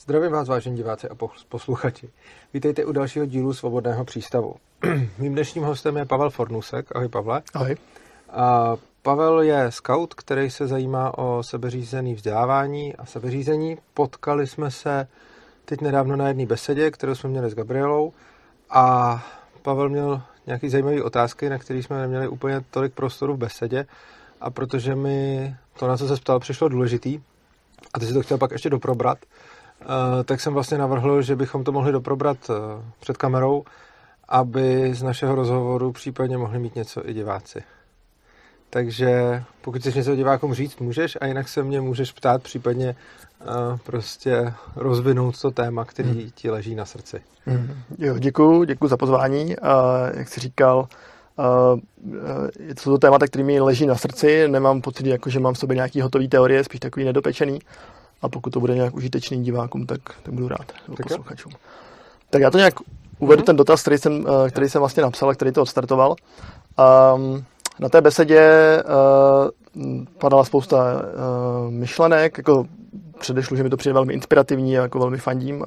Zdravím vás, vážení diváci a posluchači. Vítejte u dalšího dílu Svobodného přístavu. Mým dnešním hostem je Pavel Fornusek. Ahoj, Pavle. Ahoj. A Pavel je scout, který se zajímá o sebeřízený vzdělávání a sebeřízení. Potkali jsme se teď nedávno na jedné besedě, kterou jsme měli s Gabrielou a Pavel měl nějaký zajímavé otázky, na které jsme neměli úplně tolik prostoru v besedě a protože mi to, na co se ptal, přišlo důležitý a ty si to chtěl pak ještě doprobrat, tak jsem vlastně navrhl, že bychom to mohli doprobrat eh, před kamerou, aby z našeho rozhovoru případně mohli mít něco i diváci. Takže pokud chceš něco divákům říct, můžeš a jinak se mě můžeš ptát, případně uh, prostě rozvinout to téma, který hmm. ti leží na srdci. Hmm. Jo, děkuji, děkuji za pozvání. Uh, jak jsi říkal, uh, jsou to témata, které mi leží na srdci. Nemám pocit, jako, že mám v sobě nějaký hotový teorie, spíš takový nedopečený a pokud to bude nějak užitečný divákům, tak, tak budu rád, nebo tak posluchačům. Tak já to nějak uvedu mm-hmm. ten dotaz, který jsem, eh, který jsem vlastně napsal a který to odstartoval. Um, na té besedě uh, padala spousta uh, myšlenek, jako předešlu, že mi to přijde velmi inspirativní a jako velmi fandím, uh,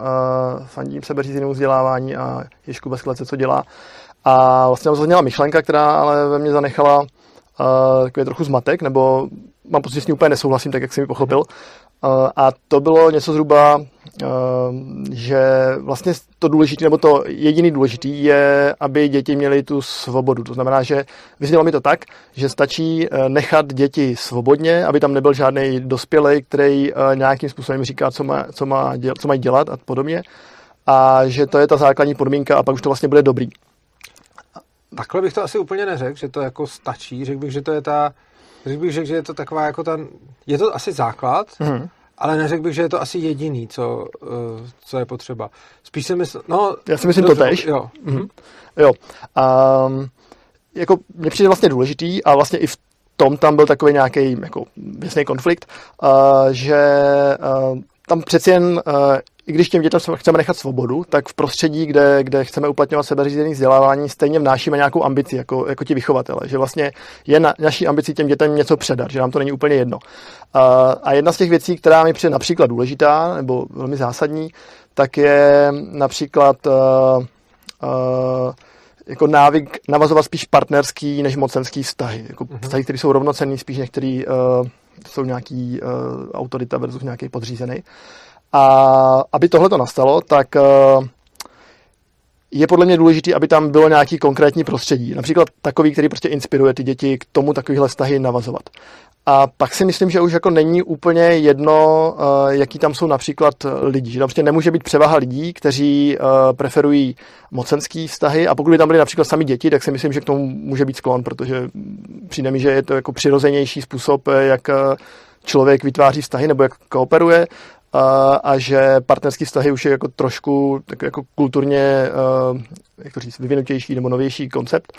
fandím sebeřízenému vzdělávání a Ježku bez klece, co dělá. A vlastně tam zazněla myšlenka, která ale ve mně zanechala uh, takový trochu zmatek, nebo mám pocit, že s ní úplně nesouhlasím, tak jak jsem mi pochopil. A to bylo něco zhruba, že vlastně to důležité, nebo to jediný důležitý je, aby děti měly tu svobodu. To znamená, že vyznělo mi to tak, že stačí e, nechat děti svobodně, aby tam nebyl žádný dospělý, který nějakým způsobem říká, co, má, co, má děl, co mají dělat a podobně. A že to je ta základní podmínka a pak už to vlastně bude dobrý. Takhle bych to asi úplně neřekl, že to jako stačí. Řekl bych, že to je ta Řekl bych, že je to taková jako ta... Je to asi základ, mm. ale neřekl bych, že je to asi jediný, co, uh, co je potřeba. Spíš si myslím... No, Já si myslím to tež. Jo. Mm. Jo. Um, jako mně přijde vlastně důležitý a vlastně i v tom tam byl takový nějaký jako věcný konflikt, uh, že uh, tam přeci jen uh, i když těm dětem chceme nechat svobodu, tak v prostředí, kde, kde chceme uplatňovat sebeřízený vzdělávání, stejně vnášíme nějakou ambici jako, jako ti vychovatele, že vlastně je na, naší ambicí těm dětem něco předat, že nám to není úplně jedno. A, a jedna z těch věcí, která mi přijde například důležitá nebo velmi zásadní, tak je například uh, uh, jako návyk navazovat spíš partnerský než mocenský vztahy. Jako uh-huh. vztahy, které jsou rovnocenný, spíš některý uh, jsou nějaký uh, autorita versus nějaký podřízený. Uh, a aby tohle to nastalo, tak eh, je podle mě důležité, aby tam bylo nějaký konkrétní prostředí. Například takový, který prostě inspiruje ty děti k tomu takovýhle vztahy navazovat. A pak si myslím, že už jako není úplně jedno, eh, jaký tam jsou například lidi. Že tam prostě nemůže být převaha lidí, kteří eh, preferují mocenský vztahy a pokud by tam byly například sami děti, tak si myslím, že k tomu může být sklon, protože přijde mi, že je to jako přirozenější způsob, jak člověk vytváří vztahy nebo jak kooperuje a, a že partnerský vztahy už je jako trošku tak jako kulturně, uh, jak to říct, vyvinutější nebo novější koncept.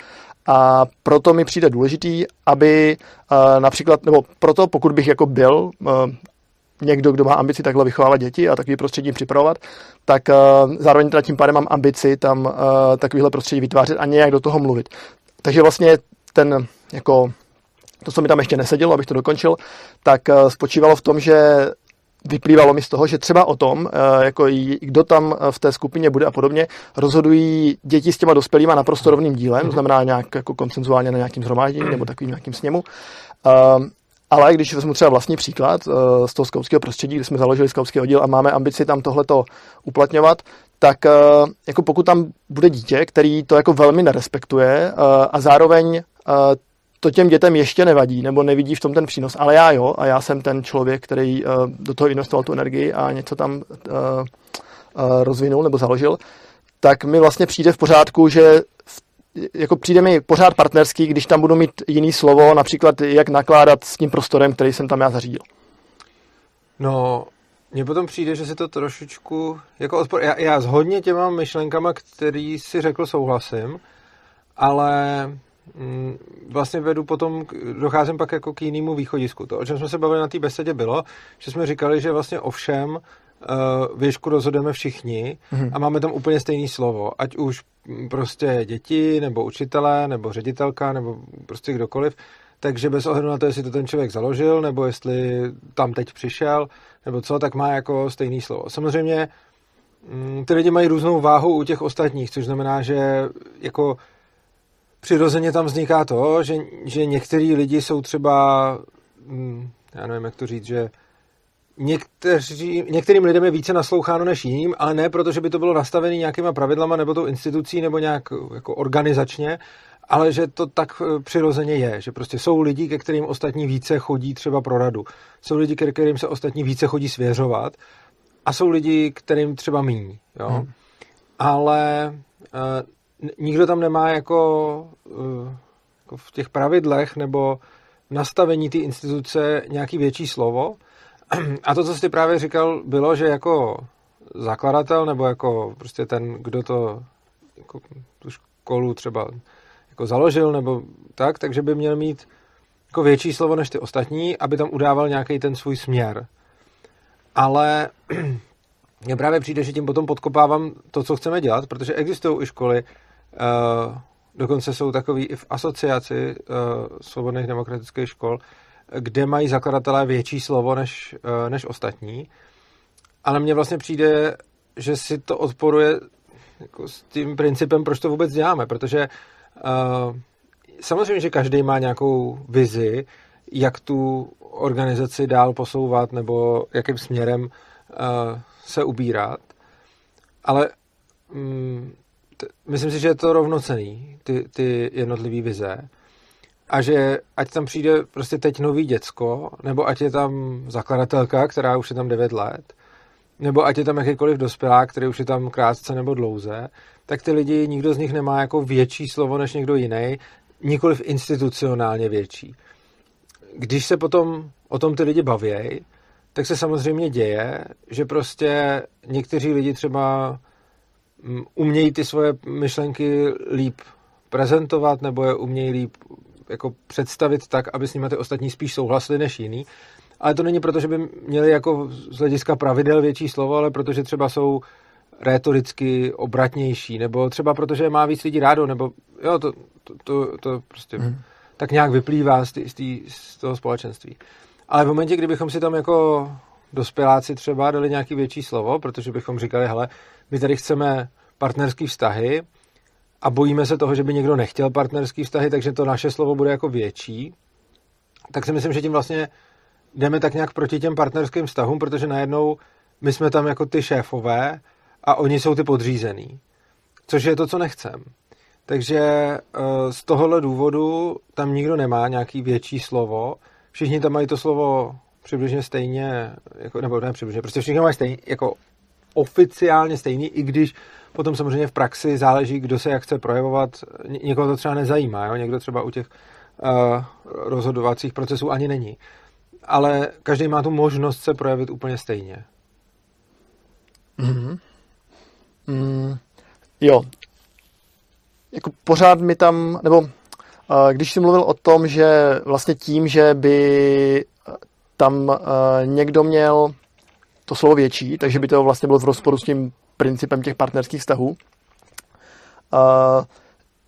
A proto mi přijde důležitý, aby uh, například, nebo proto pokud bych jako byl uh, někdo, kdo má ambici takhle vychovávat děti a takový prostředí připravovat, tak zároveň teda tím pádem mám ambici tam takovýhle prostředí vytvářet a nějak do toho mluvit. Takže vlastně ten jako to, co mi tam ještě nesedělo, abych to dokončil, tak spočívalo v tom, že vyplývalo mi z toho, že třeba o tom, eh, jako kdo tam v té skupině bude a podobně, rozhodují děti s těma dospělýma naprosto rovným dílem, to znamená nějak jako koncenzuálně na nějakým zhromáždění nebo takovým nějakým sněmu. Ehm, ale když vezmu třeba vlastní příklad eh, z toho skautského prostředí, kde jsme založili skautský oddíl a máme ambici tam tohleto uplatňovat, tak eh, jako pokud tam bude dítě, který to jako velmi nerespektuje a zároveň to těm dětem ještě nevadí, nebo nevidí v tom ten přínos, ale já jo, a já jsem ten člověk, který uh, do toho investoval tu energii a něco tam uh, uh, rozvinul nebo založil, tak mi vlastně přijde v pořádku, že v, jako přijde mi pořád partnerský, když tam budu mít jiný slovo, například jak nakládat s tím prostorem, který jsem tam já zařídil. No, mně potom přijde, že si to trošičku jako odpor... Já, já s hodně těma myšlenkama, který si řekl, souhlasím, ale vlastně vedu potom, docházím pak jako k jinému východisku. To, o čem jsme se bavili na té besedě, bylo, že jsme říkali, že vlastně ovšem uh, věšku rozhodujeme všichni mm-hmm. a máme tam úplně stejné slovo. Ať už prostě děti, nebo učitelé, nebo ředitelka, nebo prostě kdokoliv, takže bez ohledu na to, jestli to ten člověk založil, nebo jestli tam teď přišel, nebo co, tak má jako stejný slovo. Samozřejmě mm, ty lidi mají různou váhu u těch ostatních, což znamená, že jako přirozeně tam vzniká to, že, že některý lidi jsou třeba, mm, já nevím, jak to říct, že někteří, některým lidem je více nasloucháno než jiným, ale ne proto, že by to bylo nastavené nějakýma pravidlama nebo tou institucí nebo nějak jako organizačně, ale že to tak eh, přirozeně je, že prostě jsou lidi, ke kterým ostatní více chodí třeba pro radu. Jsou lidi, ke kterým se ostatní více chodí svěřovat a jsou lidi, kterým třeba míní. Jo? Hmm. Ale uh, nikdo tam nemá jako, uh, jako v těch pravidlech nebo nastavení té instituce nějaký větší slovo. A to, co jsi právě říkal, bylo, že jako zakladatel nebo jako prostě ten, kdo to jako tu školu třeba jako založil nebo tak, takže by měl mít jako větší slovo než ty ostatní, aby tam udával nějaký ten svůj směr. Ale mně právě přijde, že tím potom podkopávám to, co chceme dělat, protože existují i školy, dokonce jsou takový i v asociaci uh, svobodných demokratických škol, kde mají zakladatelé větší slovo než, uh, než ostatní. Ale mně vlastně přijde, že si to odporuje jako s tím principem, proč to vůbec děláme, protože Uh, samozřejmě, že každý má nějakou vizi, jak tu organizaci dál posouvat nebo jakým směrem uh, se ubírat, ale um, t- myslím si, že je to rovnocený, ty, ty jednotlivé vize a že ať tam přijde prostě teď nový děcko, nebo ať je tam zakladatelka, která už je tam 9 let, nebo ať je tam jakýkoliv dospělák, který už je tam krátce nebo dlouze, tak ty lidi, nikdo z nich nemá jako větší slovo než někdo jiný, nikoliv institucionálně větší. Když se potom o tom ty lidi bavějí, tak se samozřejmě děje, že prostě někteří lidi třeba umějí ty svoje myšlenky líp prezentovat nebo je umějí líp jako představit tak, aby s nimi ty ostatní spíš souhlasili než jiný. Ale to není proto, že by měli jako z hlediska pravidel větší slovo, ale protože třeba jsou rétoricky obratnější, nebo třeba protože má víc lidí rádo, nebo jo, to, to, to, to prostě hmm. tak nějak vyplývá z, tý, z, tý, z toho společenství. Ale v momentě, kdybychom si tam jako dospěláci třeba dali nějaký větší slovo, protože bychom říkali, hele, my tady chceme partnerský vztahy a bojíme se toho, že by někdo nechtěl partnerský vztahy, takže to naše slovo bude jako větší, tak si myslím, že tím vlastně jdeme tak nějak proti těm partnerským vztahům, protože najednou my jsme tam jako ty šéfové a oni jsou ty podřízený. Což je to, co nechcem. Takže eh, z tohohle důvodu tam nikdo nemá nějaký větší slovo. Všichni tam mají to slovo přibližně stejně, jako, nebo ne přibližně, prostě všichni mají stejně, jako oficiálně stejný, i když potom samozřejmě v praxi záleží, kdo se jak chce projevovat. Někoho to třeba nezajímá, jo? někdo třeba u těch uh, rozhodovacích procesů ani není. Ale každý má tu možnost se projevit úplně stejně. Mm-hmm. Mm, jo. Jako pořád mi tam, nebo uh, když jsi mluvil o tom, že vlastně tím, že by tam uh, někdo měl to slovo větší, takže by to vlastně bylo v rozporu s tím principem těch partnerských vztahů. Uh,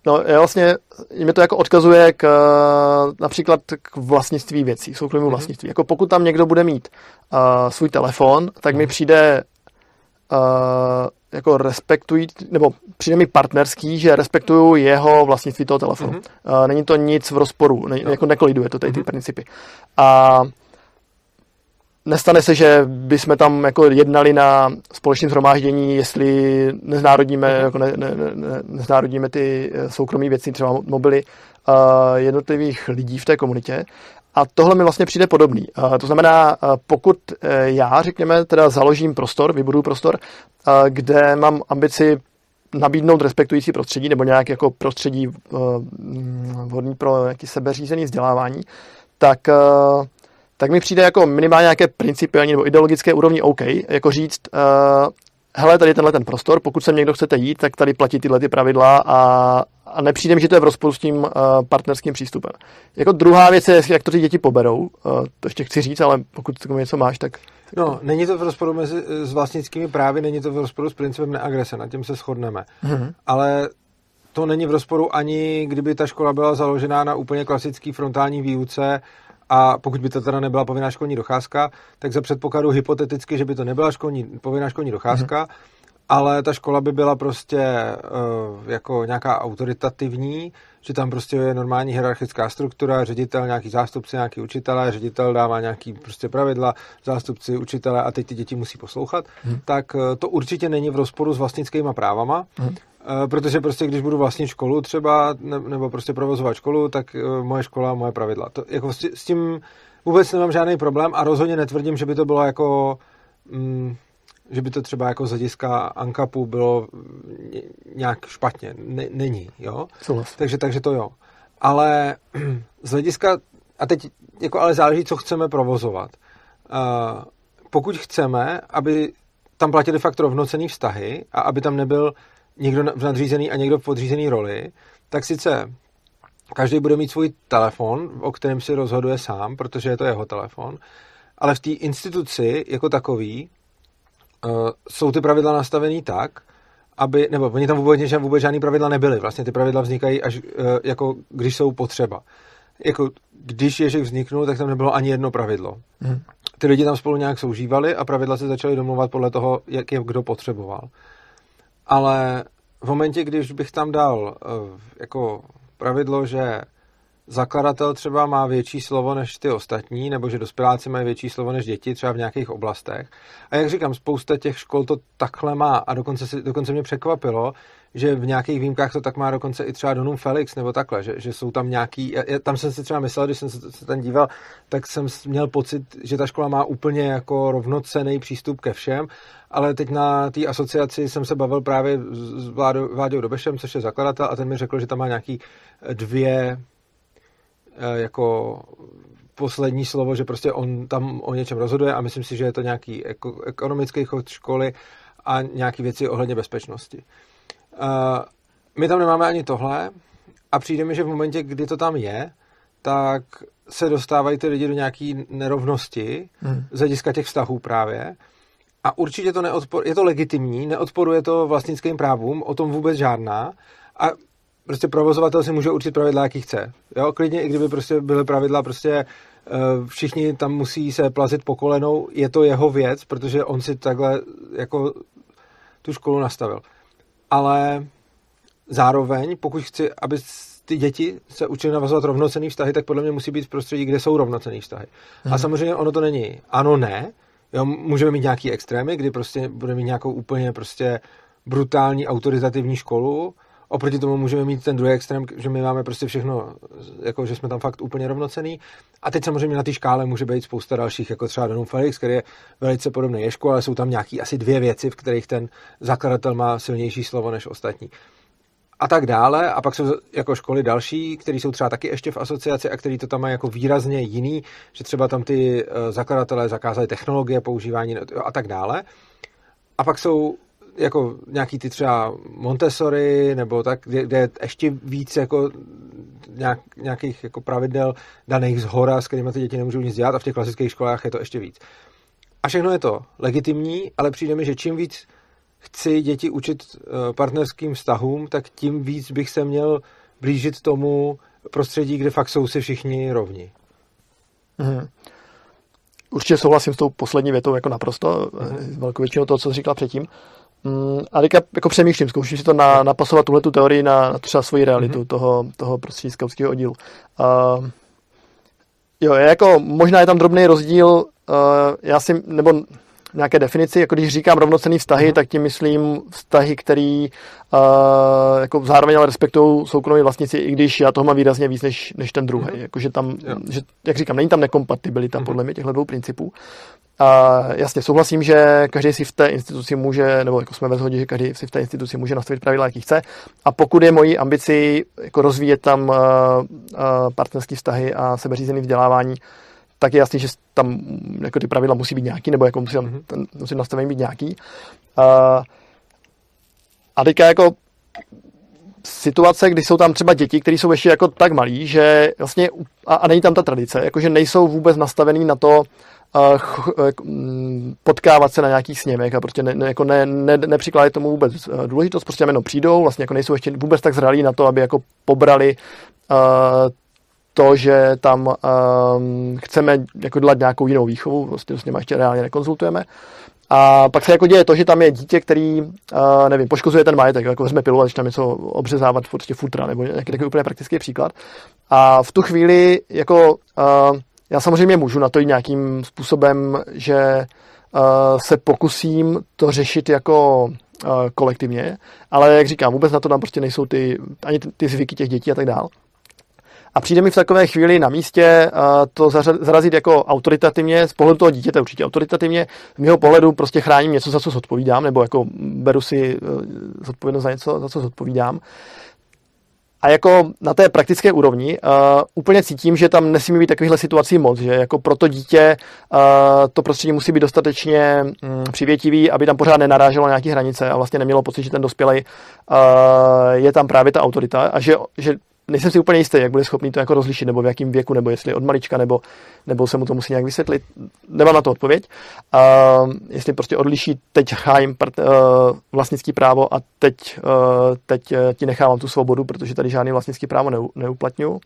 no, je vlastně, mě to jako odkazuje k například k vlastnictví věcí, soukromému mm-hmm. vlastnictví. Jako pokud tam někdo bude mít uh, svůj telefon, tak mm-hmm. mi mhm. přijde uh, jako respektují, nebo přijde mi partnerský, že respektuju jeho vlastnictví toho telefonu. Mm-hmm. Uh, není to nic v rozporu, ne, no. jako nekoliduje to tady ty mm-hmm. principy. A nestane se, že bychom tam jako jednali na společném shromáždění, jestli neznárodníme, mm-hmm. jako ne, ne, ne, neznárodníme ty eh, soukromé věci, třeba mobily uh, jednotlivých lidí v té komunitě, a tohle mi vlastně přijde podobný. To znamená, pokud e, já, řekněme, teda založím prostor, vybudu prostor, kde mám ambici nabídnout respektující prostředí nebo nějak jako prostředí e, vhodný pro nějaký sebeřízený vzdělávání, tak, e, tak mi přijde jako minimálně nějaké principiální nebo ideologické úrovni OK, jako říct, hele, tady tenhle ten prostor, pokud sem někdo chcete jít, tak tady platí tyhle ty pravidla a, a nepřijde mi, že to je v rozporu s tím uh, partnerským přístupem. Jako druhá věc je, jak to ty děti poberou, uh, to ještě chci říct, ale pokud tomu něco máš, tak... No, není to v rozporu mezi, s vlastnickými právy, není to v rozporu s principem neagrese, na tím se shodneme. Mm-hmm. Ale to není v rozporu ani, kdyby ta škola byla založená na úplně klasický frontální výuce a pokud by to teda nebyla povinná školní docházka, tak za předpokladu hypoteticky, že by to nebyla školní, povinná školní docházka, mm-hmm. ale ta škola by byla prostě uh, jako nějaká autoritativní, že tam prostě je normální hierarchická struktura, ředitel, nějaký zástupci, nějaký učitelé, ředitel dává nějaký prostě pravidla, zástupci, učitelé a teď ty děti musí poslouchat, hmm. tak eh, to určitě není v rozporu s vlastnickými právama, hmm. Protože prostě když budu vlastnit školu třeba, nebo prostě provozovat školu, tak eh, moje škola, moje pravidla. To, jako s tím vůbec nemám žádný problém a rozhodně netvrdím, že by to bylo jako mm, že by to třeba jako z hlediska ANKAPu bylo nějak špatně. N- není, jo? Takže, takže to jo. Ale z hlediska, a teď jako ale záleží, co chceme provozovat. Uh, pokud chceme, aby tam platili fakt rovnocený vztahy a aby tam nebyl někdo v nadřízený a někdo v podřízený roli, tak sice každý bude mít svůj telefon, o kterém si rozhoduje sám, protože je to jeho telefon, ale v té instituci jako takový uh, jsou ty pravidla nastavený tak, aby, nebo oni tam vůbec, vůbec žádný pravidla nebyly. Vlastně ty pravidla vznikají až uh, jako když jsou potřeba. Jako když Ježek vzniknul, tak tam nebylo ani jedno pravidlo. Hmm. Ty lidi tam spolu nějak soužívali a pravidla se začaly domluvat podle toho, jak je kdo potřeboval. Ale v momentě, když bych tam dal uh, jako pravidlo, že zakladatel třeba má větší slovo než ty ostatní, nebo že dospěláci mají větší slovo než děti, třeba v nějakých oblastech. A jak říkám, spousta těch škol to takhle má a dokonce, si, dokonce mě překvapilo, že v nějakých výjimkách to tak má dokonce i třeba Donum Felix nebo takhle, že, že jsou tam nějaký, já, tam jsem si třeba myslel, když jsem se, se tam díval, tak jsem měl pocit, že ta škola má úplně jako rovnocený přístup ke všem, ale teď na té asociaci jsem se bavil právě s Vláďou Dobešem, což je zakladatel a ten mi řekl, že tam má nějaký dvě Eh, jako poslední slovo, že prostě on tam o něčem rozhoduje a myslím si, že je to nějaký ekonomický chod školy a nějaký věci ohledně bezpečnosti. Eh, my tam nemáme ani tohle a přijde mi, že v momentě, kdy to tam je, tak se dostávají ty lidi do nějaké nerovnosti hmm. z hlediska těch vztahů právě. A určitě to neodpor, je to legitimní, neodporuje to vlastnickým právům, o tom vůbec žádná. A prostě provozovatel si může určit pravidla, jaký chce. Jo, klidně i kdyby prostě byly pravidla, prostě eh, všichni tam musí se plazit po kolenou, je to jeho věc, protože on si takhle jako tu školu nastavil. Ale zároveň, pokud chci, aby ty děti se učily navazovat rovnocený vztahy, tak podle mě musí být v prostředí, kde jsou rovnocený vztahy. Hmm. A mhm. samozřejmě ono to není ano, ne. Jo, můžeme mít nějaký extrémy, kdy prostě budeme mít nějakou úplně prostě brutální autoritativní školu, Oproti tomu můžeme mít ten druhý extrém, že my máme prostě všechno, jako že jsme tam fakt úplně rovnocený. A teď samozřejmě na té škále může být spousta dalších, jako třeba Donum Felix, který je velice podobný Ješku, ale jsou tam nějaký asi dvě věci, v kterých ten zakladatel má silnější slovo než ostatní. A tak dále. A pak jsou jako školy další, které jsou třeba taky ještě v asociaci a který to tam mají jako výrazně jiný, že třeba tam ty eh, zakladatelé zakázali technologie, používání a tak dále. A pak jsou jako nějaký ty třeba Montessori, nebo tak, kde, kde je ještě víc jako nějak, nějakých jako pravidel daných z hora, s kterými ty děti nemůžou nic dělat a v těch klasických školách je to ještě víc. A všechno je to legitimní, ale přijde mi, že čím víc chci děti učit eh, partnerským vztahům, tak tím víc bych se měl blížit tomu prostředí, kde fakt jsou si všichni rovni. Hmm. Určitě souhlasím s tou poslední větou jako naprosto, mm-hmm. velkou většinou toho, co jsi říkal předtím. Mm, a teďka jako přemýšlím, zkouším si to na, napasovat tuhle tu teorii na, na třeba svoji realitu mm-hmm. toho, toho prostě skautského oddílu. Uh, jo, je jako, možná je tam drobný rozdíl, uh, já si, nebo nějaké definici, jako když říkám rovnocený vztahy, mm-hmm. tak tím myslím vztahy, který uh, jako zároveň ale respektují soukromí vlastníci, i když já toho mám výrazně víc než, než ten druhý. Mm-hmm. Jakože tam, že, jak říkám, není tam nekompatibilita mm-hmm. podle mě těchto dvou principů. A jasně, souhlasím, že každý si v té instituci může, nebo jako jsme ve shodě, že každý si v té instituci může nastavit pravidla, jaký chce. A pokud je mojí ambici jako rozvíjet tam uh, uh, partnerské vztahy a sebeřízené vzdělávání, tak je jasný, že tam jako ty pravidla musí být nějaký, nebo jako musí, tam, ten, musí nastavení být nějaký. Uh, a teďka jako situace, kdy jsou tam třeba děti, které jsou ještě jako tak malí, že vlastně, a, a není tam ta tradice, jakože nejsou vůbec nastavený na to, mm, potkávat se na nějakých sněmech a prostě ne, ne, jako ne, ne, nepřikládat tomu vůbec důležitost, prostě jenom přijdou, vlastně jako nejsou ještě vůbec tak zralí na to, aby jako pobrali uh, to, že tam um, chceme jako dělat nějakou jinou výchovu, prostě s nimi ještě reálně nekonzultujeme. A pak se jako děje to, že tam je dítě, který, uh, nevím, poškozuje ten majetek, jako vezme pilu a začne něco obřezávat prostě futra, nebo nějaký takový úplně praktický příklad. A v tu chvíli, jako uh, já samozřejmě můžu na to jít nějakým způsobem, že uh, se pokusím to řešit jako kolektivně, ale jak říkám, vůbec na to tam prostě nejsou ty, ani ty zvyky těch dětí a tak dále. A přijde mi v takové chvíli na místě to zarazit jako autoritativně, z pohledu toho dítěte určitě autoritativně, z mého pohledu prostě chráním něco, za co zodpovídám, nebo jako beru si uh, zodpovědnost za něco, za co zodpovídám. A jako na té praktické úrovni uh, úplně cítím, že tam nesmí být takovýchhle situací moc, že jako pro to dítě uh, to prostředí musí být dostatečně um, přivětivý, aby tam pořád nenaráželo nějaké hranice a vlastně nemělo pocit, že ten dospělej uh, je tam právě ta autorita a že, že nejsem si úplně jistý, jak bude schopný to jako rozlišit, nebo v jakém věku, nebo jestli od malička, nebo, nebo se mu to musí nějak vysvětlit. Nemám na to odpověď. Uh, jestli prostě odliší, teď hájím part, uh, vlastnický právo a teď, uh, teď uh, ti nechávám tu svobodu, protože tady žádný vlastnický právo ne, neuplatňuju. Uh,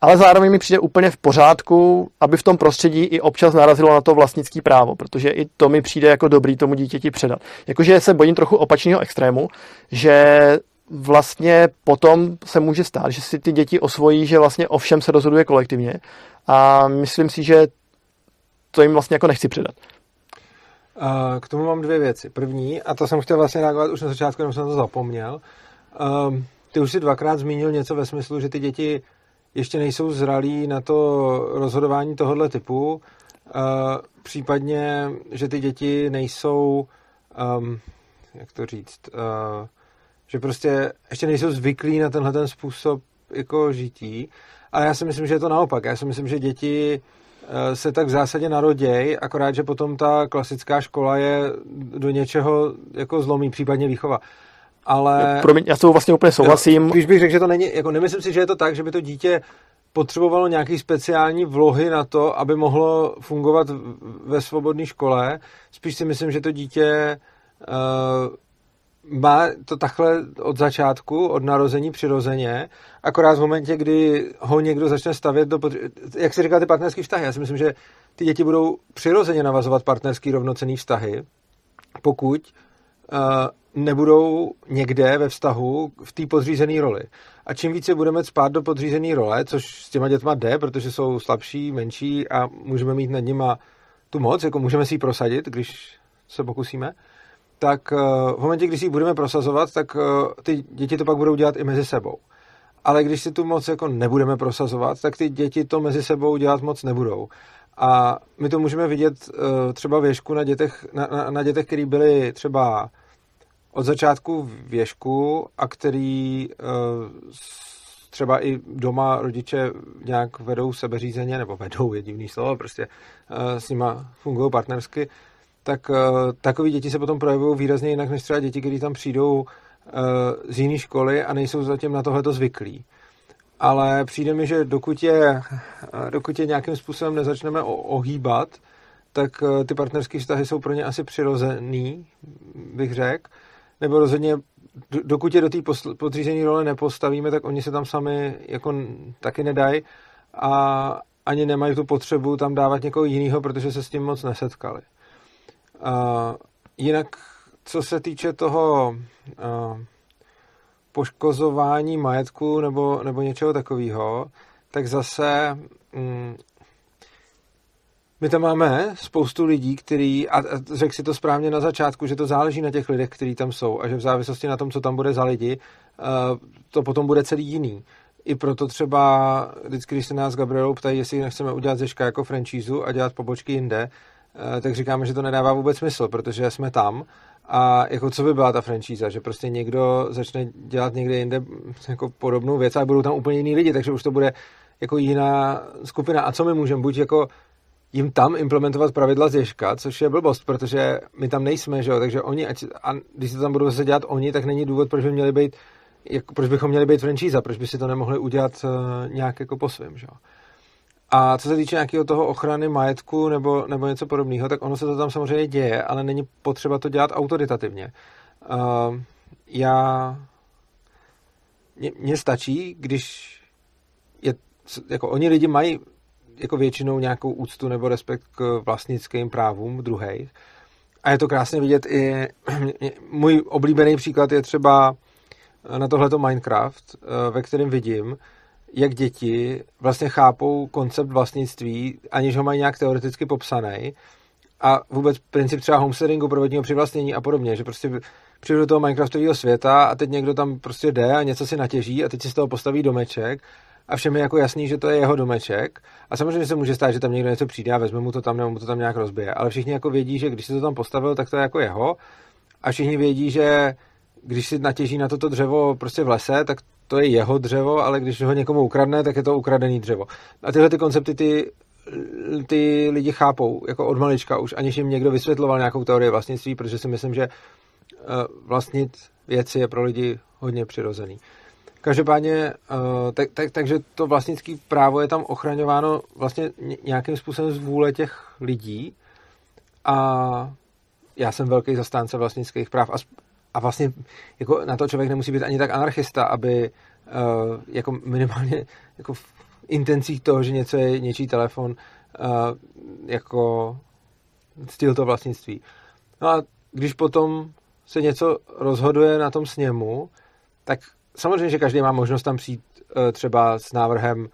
ale zároveň mi přijde úplně v pořádku, aby v tom prostředí i občas narazilo na to vlastnický právo, protože i to mi přijde jako dobrý tomu dítěti předat. Jakože se bojím trochu opačného extrému, že vlastně potom se může stát, že si ty děti osvojí, že vlastně o všem se rozhoduje kolektivně a myslím si, že to jim vlastně jako nechci předat. K tomu mám dvě věci. První, a to jsem chtěl vlastně reagovat už na začátku, jenom jsem to zapomněl. Um, ty už si dvakrát zmínil něco ve smyslu, že ty děti ještě nejsou zralí na to rozhodování tohohle typu, uh, případně, že ty děti nejsou, um, jak to říct, že prostě ještě nejsou zvyklí na tenhle ten způsob jako žití. Ale já si myslím, že je to naopak. Já si myslím, že děti eh, se tak v zásadě naroděj, akorát, že potom ta klasická škola je do něčeho jako zlomí, případně výchova. Ale... Promiň, já s tou vlastně úplně souhlasím. Když bych řekl, že to není, jako nemyslím si, že je to tak, že by to dítě potřebovalo nějaký speciální vlohy na to, aby mohlo fungovat ve svobodné škole. Spíš si myslím, že to dítě uh, má to takhle od začátku, od narození přirozeně, akorát v momentě, kdy ho někdo začne stavět do... Jak si říká ty partnerské vztahy? Já si myslím, že ty děti budou přirozeně navazovat partnerský rovnocený vztahy, pokud uh, nebudou někde ve vztahu v té podřízené roli. A čím více budeme spát do podřízené role, což s těma dětma jde, protože jsou slabší, menší a můžeme mít nad nima tu moc, jako můžeme si ji prosadit, když se pokusíme, tak eh, v momentě, kdy si ji budeme prosazovat, tak eh, ty děti to pak budou dělat i mezi sebou. Ale když si tu moc jako nebudeme prosazovat, tak ty děti to mezi sebou dělat moc nebudou. A my to můžeme vidět eh, třeba věšku na dětech, na, na, na dětech, který byli třeba od začátku věšku a který třeba i doma rodiče nějak vedou sebeřízeně, nebo vedou je divný slovo, prostě s nima fungují partnersky, tak uh, takový děti se potom projevují výrazně jinak než třeba děti, které tam přijdou uh, z jiné školy a nejsou zatím na tohleto zvyklí. Ale přijde mi, že dokud je, uh, dokud je nějakým způsobem nezačneme ohýbat, tak ty partnerské vztahy jsou pro ně asi přirozený, bych řekl. Nebo rozhodně, dokud je do té podřízené role nepostavíme, tak oni se tam sami jako taky nedají a ani nemají tu potřebu tam dávat někoho jiného, protože se s tím moc nesetkali. Jinak, co se týče toho uh, poškozování majetku nebo, nebo něčeho takového, tak zase um, my tam máme spoustu lidí, který, a řekl si to správně na začátku, že to záleží na těch lidech, kteří tam jsou a že v závislosti na tom, co tam bude za lidi, to potom bude celý jiný. I proto třeba vždycky, když se nás Gabrielou ptají, jestli nechceme udělat Zeška jako franšízu a dělat pobočky jinde, tak říkáme, že to nedává vůbec smysl, protože jsme tam a jako co by byla ta franšíza, že prostě někdo začne dělat někde jinde jako podobnou věc a budou tam úplně jiní lidi, takže už to bude jako jiná skupina. A co my můžeme? Buď jako jim tam implementovat pravidla z Ježka, což je blbost, protože my tam nejsme, že jo? takže oni, ať, a když se tam budou zase dělat oni, tak není důvod, proč by měli být, jak, proč bychom měli být franšíza, proč by si to nemohli udělat uh, nějak jako po svém, že jo? A co se týče nějakého toho ochrany majetku nebo, nebo něco podobného, tak ono se to tam samozřejmě děje, ale není potřeba to dělat autoritativně. Uh, já... Mně stačí, když je, jako oni lidi mají jako většinou nějakou úctu nebo respekt k vlastnickým právům druhých. A je to krásně vidět i, můj oblíbený příklad je třeba na tohleto Minecraft, eh, ve kterém vidím, jak děti vlastně chápou koncept vlastnictví, aniž ho mají nějak teoreticky popsaný a vůbec princip třeba homesteadingu, provodního přivlastnění a podobně, že prostě přijdu do toho Minecraftového světa a teď někdo tam prostě jde a něco si natěží a teď si z toho postaví domeček a všem je jako jasný, že to je jeho domeček. A samozřejmě se může stát, že tam někdo něco přijde a vezme mu to tam nebo mu to tam nějak rozbije. Ale všichni jako vědí, že když si to tam postavil, tak to je jako jeho. A všichni vědí, že když si natěží na toto dřevo prostě v lese, tak to je jeho dřevo, ale když ho někomu ukradne, tak je to ukradený dřevo. A tyhle ty koncepty ty, ty lidi chápou jako od malička už, aniž jim někdo vysvětloval nějakou teorii vlastnictví, protože si myslím, že eh, vlastnit věci je pro lidi hodně přirozený. Každopádně, eh, tak, tak, takže to vlastnické právo je tam ochraňováno vlastně nějakým způsobem z vůle těch lidí a já jsem velký zastánce vlastnických práv a, a vlastně jako na to člověk nemusí být ani tak anarchista, aby uh, jako minimálně jako v intencích toho, že něco je něčí telefon, uh, jako styl to vlastnictví. No a když potom se něco rozhoduje na tom sněmu, tak samozřejmě, že každý má možnost tam přijít uh, třeba s návrhem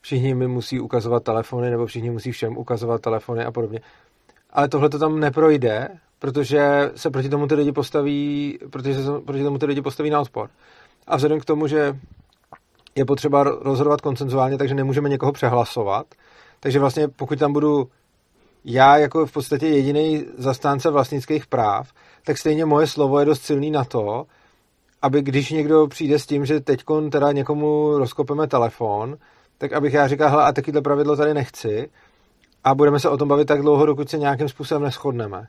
všichni mi musí ukazovat telefony, nebo všichni musí všem ukazovat telefony a podobně. Ale tohle to tam neprojde, protože se proti tomu ty lidi postaví, protože se proti tomu ty lidi postaví na odpor. A vzhledem k tomu, že je potřeba rozhodovat koncenzuálně, takže nemůžeme někoho přehlasovat, takže vlastně pokud tam budu já jako v podstatě jediný zastánce vlastnických práv, tak stejně moje slovo je dost silný na to, aby když někdo přijde s tím, že teď teda někomu rozkopeme telefon, tak abych já říkal, hele, a takovýhle pravidlo tady nechci a budeme se o tom bavit tak dlouho, dokud se nějakým způsobem neschodneme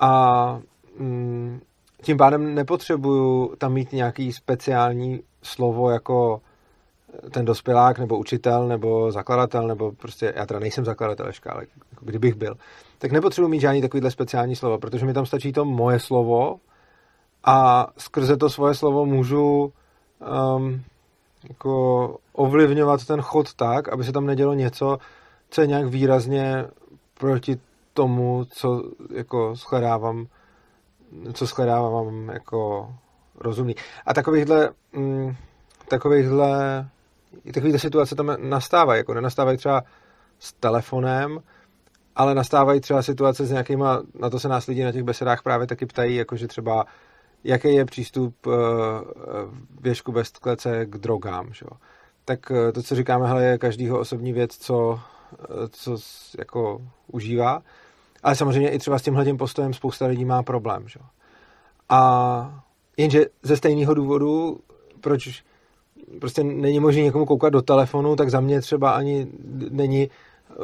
a mm, tím pádem nepotřebuju tam mít nějaký speciální slovo jako ten dospělák, nebo učitel, nebo zakladatel, nebo prostě, já teda nejsem zakladatel ještě, ale jako kdybych byl, tak nepotřebuji mít žádný takovýhle speciální slovo, protože mi tam stačí to moje slovo a skrze to svoje slovo můžu um, jako ovlivňovat ten chod tak, aby se tam nedělo něco, co je nějak výrazně proti tomu, co jako shledávám, co shledávám jako rozumný. A takovýchhle, mm, takovýchhle, takovýhle situace tam nastávají, jako nenastávají třeba s telefonem, ale nastávají třeba situace s nějakýma, na to se nás lidi na těch besedách právě taky ptají, jakože třeba jaký je přístup uh, věžku bez klece k drogám, že? Tak uh, to, co říkáme, hele, je každýho osobní věc, co, uh, co jako užívá ale samozřejmě i třeba s tímhle postojem spousta lidí má problém. Že? A jenže ze stejného důvodu, proč prostě není možné někomu koukat do telefonu, tak za mě třeba ani není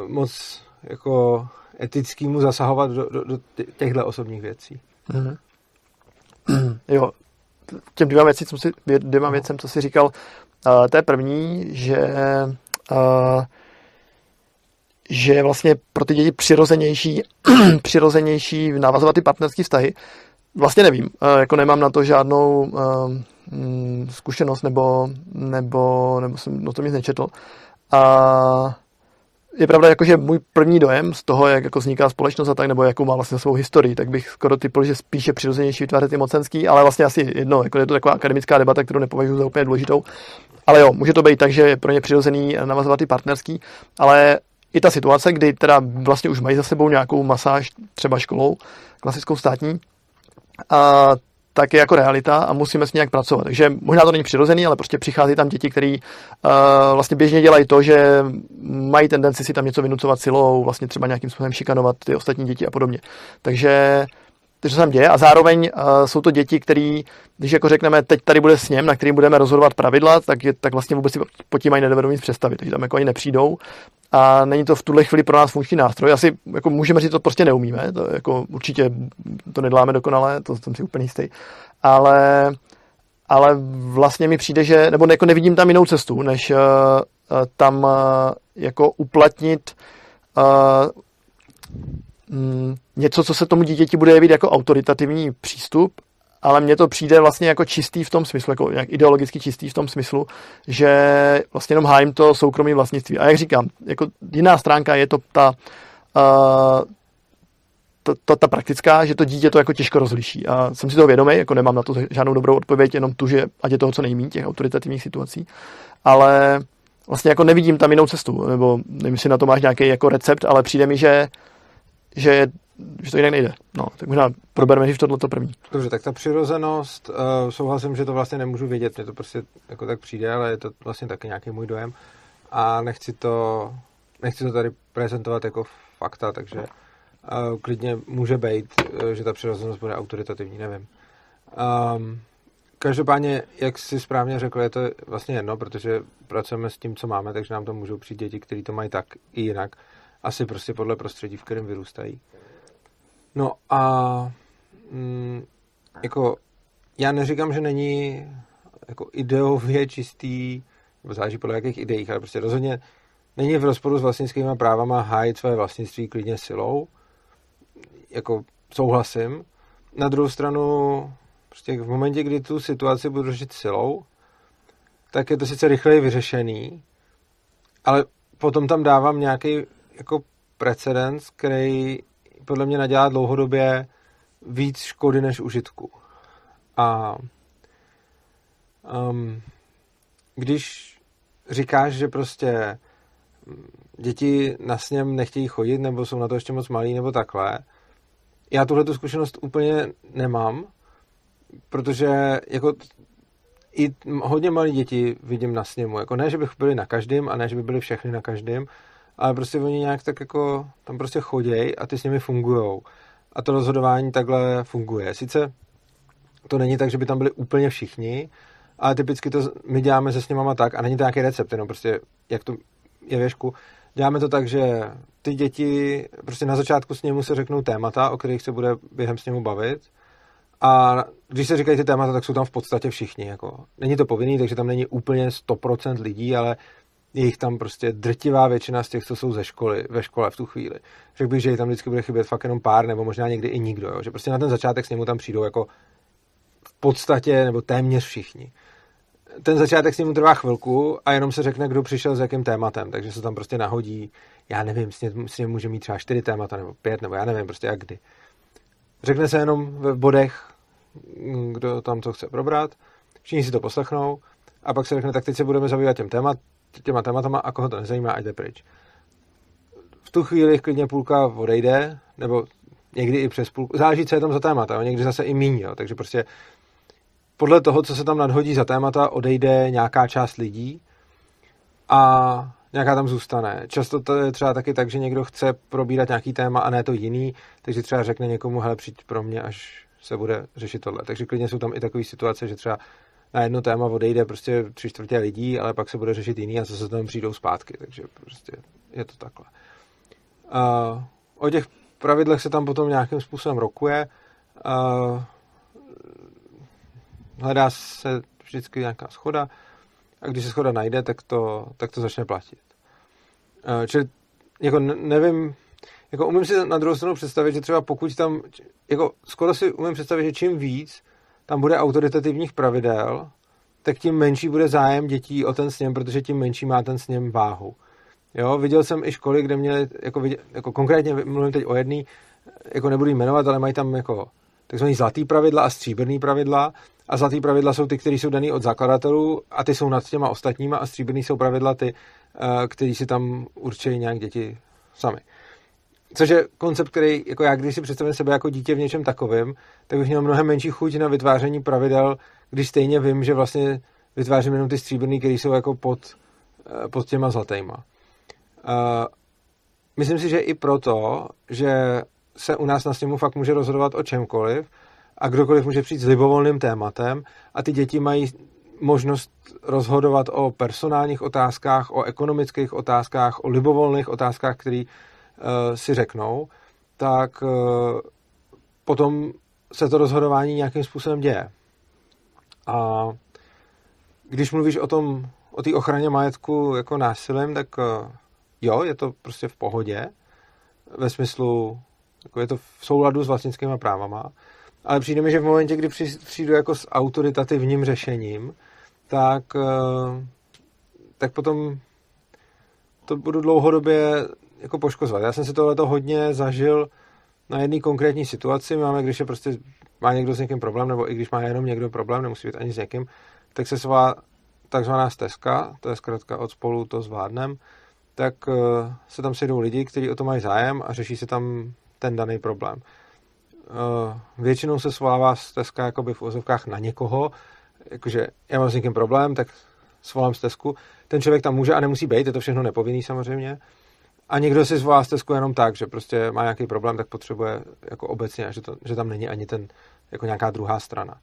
moc jako etický mu zasahovat do, do, do těchto osobních věcí. Mm-hmm. Jo, těm dvěma, věcí, co si, dvěma věcem, co jsi říkal, uh, to je první, že uh, že je vlastně pro ty děti přirozenější, přirozenější navazovat ty partnerské vztahy. Vlastně nevím, eh, jako nemám na to žádnou uh, zkušenost nebo, nebo, nebo jsem o tom nic nečetl. A je pravda, jako, že můj první dojem z toho, jak jako vzniká společnost a tak, nebo jakou má vlastně svou historii, tak bych skoro typl, že spíše přirozenější vytvářet ty mocenský, ale vlastně asi jedno, jako je to taková akademická debata, kterou nepovažuji za úplně důležitou. Ale jo, může to být tak, že je pro ně přirozený navazovat ty partnerský, ale i ta situace, kdy teda vlastně už mají za sebou nějakou masáž třeba školou, klasickou státní, a tak je jako realita a musíme s nějak pracovat. Takže možná to není přirozený, ale prostě přichází tam děti, které uh, vlastně běžně dělají to, že mají tendenci si tam něco vynucovat silou, vlastně třeba nějakým způsobem šikanovat ty ostatní děti a podobně. Takže co se tam děje. A zároveň uh, jsou to děti, který, když jako řekneme, teď tady bude sněm, na kterým budeme rozhodovat pravidla, tak, je, tak vlastně vůbec si pod tím ani nedovedou nic představit. Takže tam jako ani nepřijdou. A není to v tuhle chvíli pro nás funkční nástroj. Asi jako můžeme říct, to prostě neumíme. To jako určitě to nedláme dokonale, to jsem si úplně jistý. Ale, ale vlastně mi přijde, že, nebo jako nevidím tam jinou cestu, než uh, tam uh, jako uplatnit uh, mm, něco, co se tomu dítěti bude jevit jako autoritativní přístup, ale mně to přijde vlastně jako čistý v tom smyslu, jako nějak ideologicky čistý v tom smyslu, že vlastně jenom hájím to soukromí vlastnictví. A jak říkám, jako jiná stránka je to ta, uh, ta, ta, ta praktická, že to dítě to jako těžko rozliší. A jsem si toho vědomý, jako nemám na to žádnou dobrou odpověď, jenom tu, že ať je toho co nejméně těch autoritativních situací. Ale vlastně jako nevidím tam jinou cestu, nebo nevím, jestli na to máš nějaký jako recept, ale přijde mi, že, že, že to jinak nejde. No, tak možná probereme než tohle první. Dobře, tak ta přirozenost, uh, souhlasím, že to vlastně nemůžu vědět, mě to prostě jako tak přijde, ale je to vlastně taky nějaký můj dojem a nechci to, nechci to tady prezentovat jako fakta, takže uh, klidně může být, uh, že ta přirozenost bude autoritativní, nevím. Um, Každopádně, jak jsi správně řekl, je to vlastně jedno, protože pracujeme s tím, co máme, takže nám to můžou přijít děti, kteří to mají tak i jinak. Asi prostě podle prostředí, v kterém vyrůstají. No a mm, jako já neříkám, že není jako ideově čistý, nebo záleží podle jakých ideích, ale prostě rozhodně není v rozporu s vlastnickými právama hájit své vlastnictví klidně silou. Jako souhlasím. Na druhou stranu Prostě v momentě, kdy tu situaci budu řešit silou, tak je to sice rychleji vyřešený, ale potom tam dávám nějaký jako precedens, který podle mě nadělá dlouhodobě víc škody než užitku. A um, když říkáš, že prostě děti na sněm nechtějí chodit, nebo jsou na to ještě moc malí, nebo takhle, já tuhle tu zkušenost úplně nemám, protože jako i hodně malí děti vidím na sněmu. Jako ne, že bych byli na každém a ne, že by byli všechny na každém, ale prostě oni nějak tak jako tam prostě chodějí a ty s nimi fungujou. A to rozhodování takhle funguje. Sice to není tak, že by tam byli úplně všichni, ale typicky to my děláme se sněmama tak, a není to nějaký recept, jenom prostě, jak to je věšku, děláme to tak, že ty děti prostě na začátku sněmu se řeknou témata, o kterých se bude během sněmu bavit, a když se říkají ty témata, tak jsou tam v podstatě všichni. Jako. Není to povinný, takže tam není úplně 100% lidí, ale je jich tam prostě drtivá většina z těch, co jsou ze školy, ve škole v tu chvíli. Řekl bych, že jich tam vždycky bude chybět fakt jenom pár, nebo možná někdy i nikdo. Jo? Že prostě na ten začátek s němu tam přijdou jako v podstatě nebo téměř všichni. Ten začátek s ním trvá chvilku a jenom se řekne, kdo přišel s jakým tématem, takže se tam prostě nahodí, já nevím, s ním může mít třeba čtyři témata nebo pět, nebo já nevím, prostě jak kdy. Řekne se jenom v bodech, kdo tam co chce probrat, všichni si to poslechnou a pak se řekne, tak teď se budeme zabývat těm témat, těma tématama a koho to nezajímá, ať jde pryč. V tu chvíli klidně půlka odejde, nebo někdy i přes půlku, záleží, co je tam za témata, jo? někdy zase i míň, jo? takže prostě podle toho, co se tam nadhodí za témata, odejde nějaká část lidí a nějaká tam zůstane. Často to je třeba taky tak, že někdo chce probírat nějaký téma a ne to jiný, takže třeba řekne někomu, hele, přijď pro mě, až se bude řešit tohle. Takže klidně jsou tam i takové situace, že třeba na jedno téma odejde prostě tři čtvrtě lidí, ale pak se bude řešit jiný a zase tam přijdou zpátky, takže prostě je to takhle. Uh, o těch pravidlech se tam potom nějakým způsobem rokuje. Uh, hledá se vždycky nějaká schoda a když se schoda najde, tak to, tak to začne platit. Uh, čili jako nevím, jako umím si na druhou stranu představit, že třeba pokud tam, jako skoro si umím představit, že čím víc tam bude autoritativních pravidel, tak tím menší bude zájem dětí o ten sněm, protože tím menší má ten sněm váhu. Jo, viděl jsem i školy, kde měli, jako, viděl, jako konkrétně mluvím teď o jedný, jako nebudu jmenovat, ale mají tam jako takzvaný zlatý pravidla a stříbrný pravidla. A zlatý pravidla jsou ty, které jsou daný od zakladatelů a ty jsou nad těma ostatníma a stříbrný jsou pravidla ty, eh, který si tam určují nějak děti sami. Což je koncept, který, jako já, když si představím sebe jako dítě v něčem takovém, tak bych měl mnohem menší chuť na vytváření pravidel, když stejně vím, že vlastně vytvářím jenom ty stříbrný, které jsou jako pod, eh, pod těma zlatýma. Uh, myslím si, že i proto, že se u nás na sněmu fakt může rozhodovat o čemkoliv a kdokoliv může přijít s libovolným tématem a ty děti mají možnost rozhodovat o personálních otázkách, o ekonomických otázkách, o libovolných otázkách, které si řeknou, tak uh, potom se to rozhodování nějakým způsobem děje. A když mluvíš o tom, o té ochraně majetku jako násilím, tak uh, jo, je to prostě v pohodě, ve smyslu, jako je to v souladu s vlastnickými právama, ale přijde mi, že v momentě, kdy přijdu jako s autoritativním řešením, tak, eh, tak potom to budu dlouhodobě jako poškozovat. Já jsem si tohleto hodně zažil na jedné konkrétní situaci. Máme, když je prostě má někdo s někým problém, nebo i když má jenom někdo problém, nemusí být ani s někým, tak se svá takzvaná stezka, to je zkrátka od spolu to zvládnem, tak eh, se tam sejdou lidi, kteří o to mají zájem a řeší se tam ten daný problém. Eh, většinou se svolává stezka jakoby v úzovkách na někoho, jakože já mám s někým problém, tak svolám stezku. Ten člověk tam může a nemusí být, je to všechno nepovinný samozřejmě. A někdo si zvolá stezku jenom tak, že prostě má nějaký problém, tak potřebuje jako obecně, že, to, že tam není ani ten, jako nějaká druhá strana.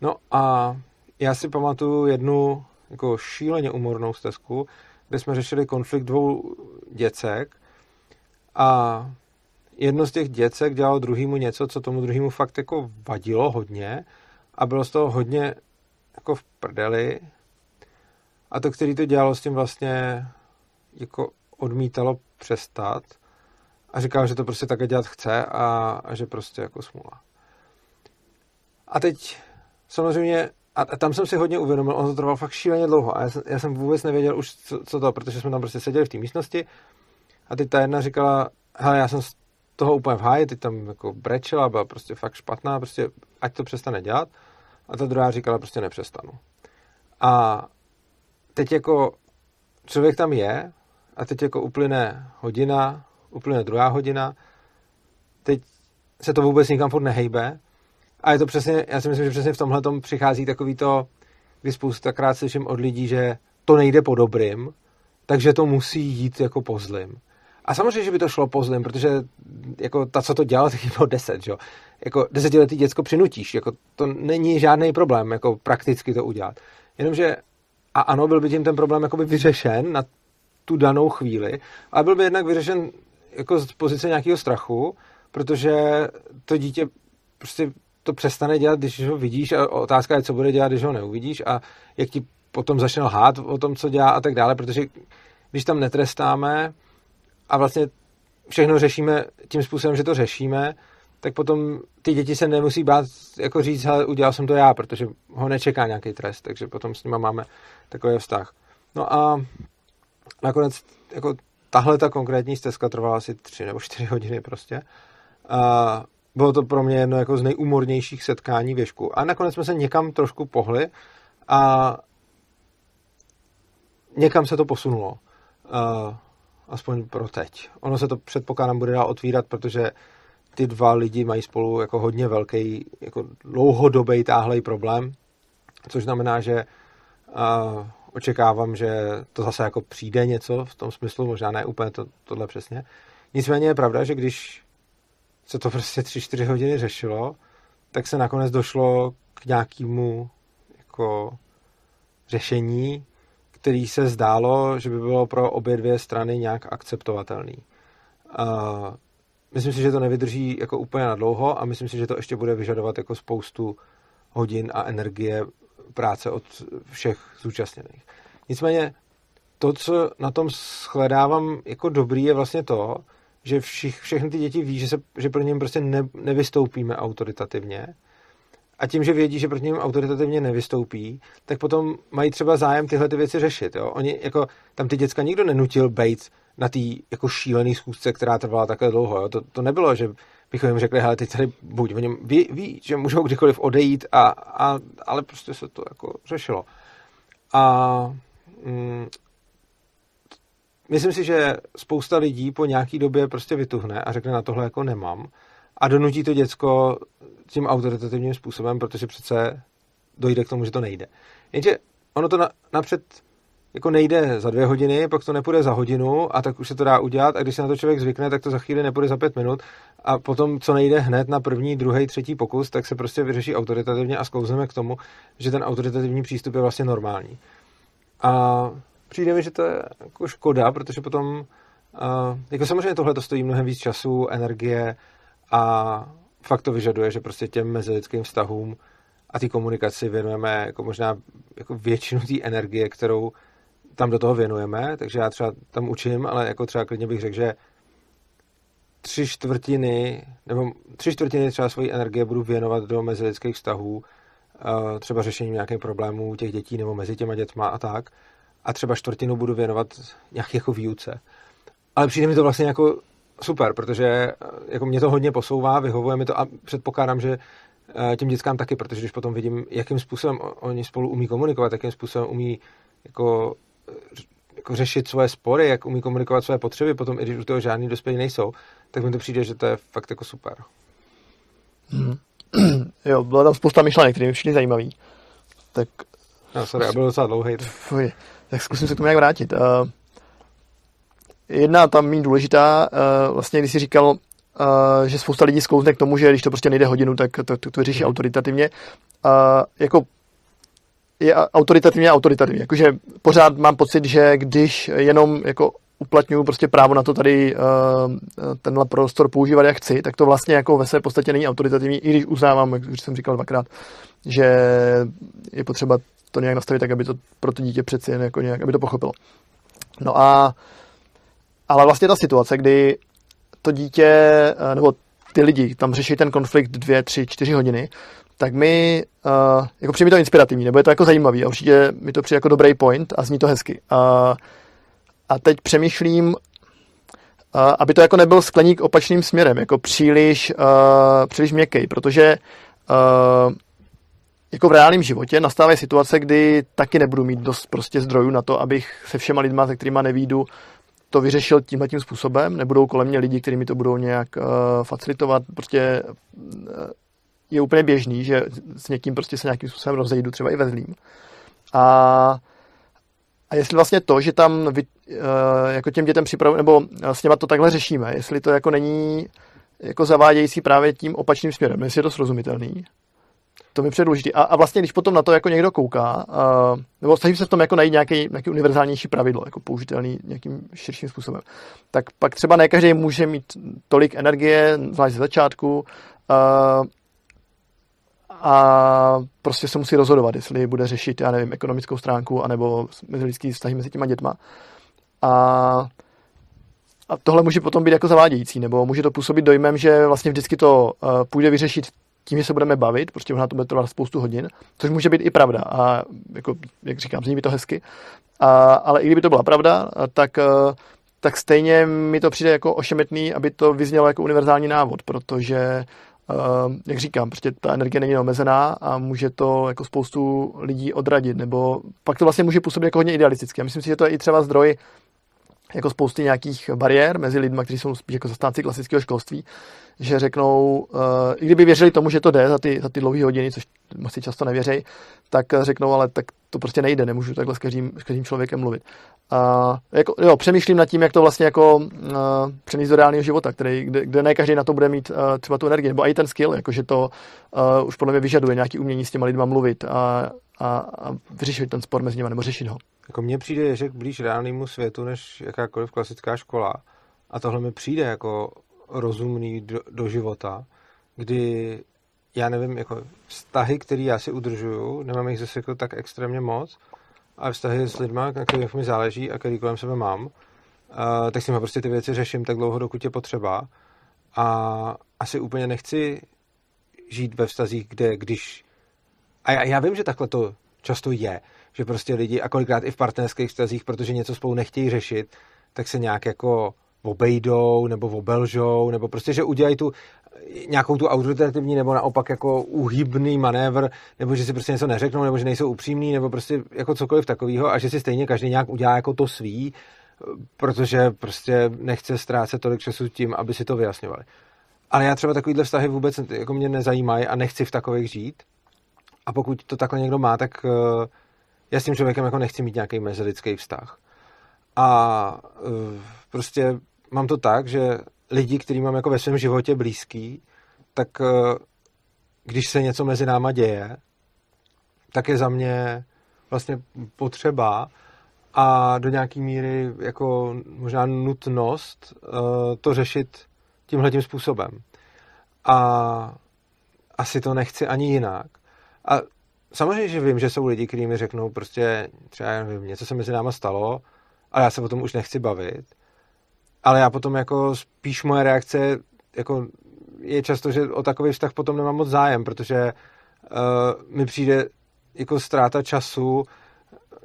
No a já si pamatuju jednu jako šíleně umornou stezku, kde jsme řešili konflikt dvou děcek a jedno z těch děcek dělalo druhýmu něco, co tomu druhému fakt jako vadilo hodně a bylo z toho hodně jako v prdeli a to, který to dělalo s tím vlastně jako odmítalo přestat a říkal, že to prostě také dělat chce a, a že prostě jako smůla. A teď samozřejmě, a, a tam jsem si hodně uvědomil, on to trval fakt šíleně dlouho a já jsem, já jsem vůbec nevěděl už, co, co to, protože jsme tam prostě seděli v té místnosti a teď ta jedna říkala, hele, já jsem z toho úplně v háji, teď tam jako brečela, byla prostě fakt špatná, prostě ať to přestane dělat a ta druhá říkala, prostě nepřestanu. A teď jako člověk tam je a teď jako uplyne hodina, uplyne druhá hodina, teď se to vůbec nikam furt nehejbe a je to přesně, já si myslím, že přesně v tomhle tom přichází takový to, kdy spoustakrát slyším od lidí, že to nejde po dobrým, takže to musí jít jako po zlým. A samozřejmě, že by to šlo po zlým, protože jako ta, co to dělala, tak bylo deset, že? Jako desetiletý děcko přinutíš, jako to není žádný problém, jako prakticky to udělat. Jenomže, a ano, byl by tím ten problém jakoby vyřešen na tu danou chvíli, ale byl by jednak vyřešen jako z pozice nějakého strachu, protože to dítě prostě to přestane dělat, když ho vidíš a otázka je, co bude dělat, když ho neuvidíš a jak ti potom začne lhát o tom, co dělá a tak dále, protože když tam netrestáme a vlastně všechno řešíme tím způsobem, že to řešíme, tak potom ty děti se nemusí bát jako říct, hele, udělal jsem to já, protože ho nečeká nějaký trest, takže potom s nima máme takový vztah. No a nakonec jako tahle ta konkrétní stezka trvala asi tři nebo čtyři hodiny prostě. A bylo to pro mě jedno jako z nejumornějších setkání věšku. A nakonec jsme se někam trošku pohli a někam se to posunulo. Uh, aspoň pro teď. Ono se to předpokládám bude dál otvírat, protože ty dva lidi mají spolu jako hodně velký, jako dlouhodobý táhlej problém, což znamená, že uh, očekávám, že to zase jako přijde něco v tom smyslu, možná ne úplně to, tohle přesně. Nicméně je pravda, že když se to prostě 3-4 hodiny řešilo, tak se nakonec došlo k nějakému jako řešení, který se zdálo, že by bylo pro obě dvě strany nějak akceptovatelný. Uh, myslím si, že to nevydrží jako úplně na dlouho a myslím si, že to ještě bude vyžadovat jako spoustu hodin a energie práce od všech zúčastněných. Nicméně to, co na tom shledávám jako dobrý, je vlastně to, že všich, všechny ty děti ví, že, se, že pro něm prostě ne, nevystoupíme autoritativně a tím, že vědí, že proti něm autoritativně nevystoupí, tak potom mají třeba zájem tyhle ty věci řešit. Jo? Oni, jako, tam ty děcka nikdo nenutil být na té jako šílený schůzce, která trvala takhle dlouho. Jo? To, to nebylo, že bychom jim řekli, hele, teď tady buď, oni ví, ví, že můžou kdykoliv odejít, a, a, ale prostě se to jako řešilo. A mm, myslím si, že spousta lidí po nějaký době prostě vytuhne a řekne na tohle jako nemám a donutí to děcko tím autoritativním způsobem, protože přece dojde k tomu, že to nejde. Jenže ono to na, napřed jako nejde za dvě hodiny, pak to nepůjde za hodinu a tak už se to dá udělat a když se na to člověk zvykne, tak to za chvíli nepůjde za pět minut a potom, co nejde hned na první, druhý, třetí pokus, tak se prostě vyřeší autoritativně a sklouzeme k tomu, že ten autoritativní přístup je vlastně normální. A přijde mi, že to je jako škoda, protože potom, uh, jako samozřejmě tohle to stojí mnohem víc času, energie a fakt to vyžaduje, že prostě těm mezilidským vztahům a té komunikaci věnujeme jako možná jako většinu té energie, kterou tam do toho věnujeme, takže já třeba tam učím, ale jako třeba klidně bych řekl, že tři čtvrtiny, nebo tři čtvrtiny třeba svojí energie budu věnovat do mezilidských vztahů, eh, třeba řešením nějakých problémů těch dětí nebo mezi těma dětma a tak. A třeba čtvrtinu budu věnovat nějak jako výuce. Ale přijde mi to vlastně jako super, protože eh, jako mě to hodně posouvá, vyhovuje mi to a předpokládám, že eh, těm dětskám taky, protože když potom vidím, jakým způsobem oni spolu umí komunikovat, jakým způsobem umí jako jako řešit svoje spory, jak umí komunikovat své potřeby, potom i když u toho žádný dospělí nejsou, tak mi to přijde, že to je fakt jako super. Hmm. jo, byla tam spousta myšlenek, které mi všichni zajímavý. Tak... No, sorry, já byl docela dlouhý. Fuj, tak zkusím se k tomu jak vrátit. Uh, jedna tam mít důležitá, uh, vlastně když jsi říkal, uh, že spousta lidí sklouzne k tomu, že když to prostě nejde hodinu, tak to, to, to řeší mm. autoritativně. Uh, jako je autoritativně autoritativně. Jakože pořád mám pocit, že když jenom jako uplatňuju prostě právo na to tady uh, tenhle prostor používat jak chci, tak to vlastně jako ve své podstatě není autoritativní, i když uznávám, jak už jsem říkal dvakrát, že je potřeba to nějak nastavit tak, aby to pro to dítě přeci jen jako nějak, aby to pochopilo. No a ale vlastně ta situace, kdy to dítě, eh, nebo ty lidi tam řeší ten konflikt dvě, tři, čtyři hodiny, tak mi, uh, jako přijde mi to inspirativní, nebo je to jako zajímavý a určitě mi to přijde jako dobrý point a zní to hezky. Uh, a teď přemýšlím, uh, aby to jako nebyl skleník opačným směrem, jako příliš, uh, příliš měkký, protože uh, jako v reálném životě nastávají situace, kdy taky nebudu mít dost prostě zdrojů na to, abych se všema lidma, se kterými nevídu, to vyřešil tímhle tím způsobem. Nebudou kolem mě lidi, kteří mi to budou nějak uh, facilitovat. Prostě uh, je úplně běžný, že s někým prostě se nějakým způsobem rozejdu, třeba i ve zlým. A, a jestli vlastně to, že tam vy, uh, jako těm dětem připravujeme, nebo s něma to takhle řešíme, jestli to jako není jako zavádějící právě tím opačným směrem, jestli je to srozumitelný. To mi přijde. A, a vlastně, když potom na to jako někdo kouká, uh, nebo snažím se v tom jako najít nějaký, nějaký univerzálnější pravidlo, jako použitelný nějakým širším způsobem, tak pak třeba ne každý může mít tolik energie, zvlášť ze začátku, uh, a prostě se musí rozhodovat, jestli bude řešit, já nevím, ekonomickou stránku anebo lidský vztahy mezi těma dětma. A, a tohle může potom být jako zavádějící, nebo může to působit dojmem, že vlastně vždycky to uh, půjde vyřešit tím, že se budeme bavit, prostě možná to bude trvat spoustu hodin, což může být i pravda. A jako, jak říkám, zní mi to hezky. A, ale i kdyby to byla pravda, tak, uh, tak stejně mi to přijde jako ošemetný, aby to vyznělo jako univerzální návod, protože jak říkám, prostě ta energie není omezená a může to jako spoustu lidí odradit, nebo pak to vlastně může působit jako hodně idealisticky. Já myslím si, že to je i třeba zdroj jako spousty nějakých bariér mezi lidmi, kteří jsou spíš jako zastánci klasického školství, že řeknou, uh, i kdyby věřili tomu, že to jde za ty, za ty dlouhé hodiny, což si často nevěří, tak řeknou, ale tak to prostě nejde, nemůžu takhle s každým, s každým člověkem mluvit. A jako, jo, přemýšlím nad tím, jak to vlastně jako uh, přenést do reálného života, který, kde, kde ne každý na to bude mít uh, třeba tu energii, nebo i ten skill, jakože to uh, už podle mě vyžaduje nějaký umění s těma lidma mluvit a, a, a vyřešit ten spor mezi nimi, nebo řešit ho. Jako mně přijde Ježek blíž reálnému světu, než jakákoliv klasická škola. A tohle mi přijde jako rozumný do, do života, kdy já nevím, jako vztahy, které já si udržuju, nemám jich zase jako tak extrémně moc, ale vztahy s lidmi, na kterých mi záleží a který kolem sebe mám, uh, tak si prostě ty věci řeším tak dlouho, dokud je potřeba. A asi úplně nechci žít ve vztazích, kde když... A já, já vím, že takhle to často je, že prostě lidi, a kolikrát i v partnerských vztazích, protože něco spolu nechtějí řešit, tak se nějak jako obejdou nebo obelžou, nebo prostě, že udělají tu nějakou tu autoritativní nebo naopak jako uhybný manévr, nebo že si prostě něco neřeknou, nebo že nejsou upřímní, nebo prostě jako cokoliv takového a že si stejně každý nějak udělá jako to svý, protože prostě nechce ztrácet tolik času tím, aby si to vyjasňovali. Ale já třeba takovýhle vztahy vůbec jako mě nezajímají a nechci v takových žít. A pokud to takhle někdo má, tak eh, já s tím člověkem jako nechci mít nějaký mezilidský vztah. A eh, prostě mám to tak, že lidi, který mám jako ve svém životě blízký, tak eh, když se něco mezi náma děje, tak je za mě vlastně potřeba a do nějaký míry jako možná nutnost uh, to řešit tímhle tím způsobem. A asi to nechci ani jinak. A samozřejmě, že vím, že jsou lidi, kteří mi řeknou prostě třeba, já nevím, něco se mezi náma stalo, ale já se o tom už nechci bavit. Ale já potom jako spíš moje reakce jako je často, že o takový vztah potom nemám moc zájem, protože uh, mi přijde jako ztráta času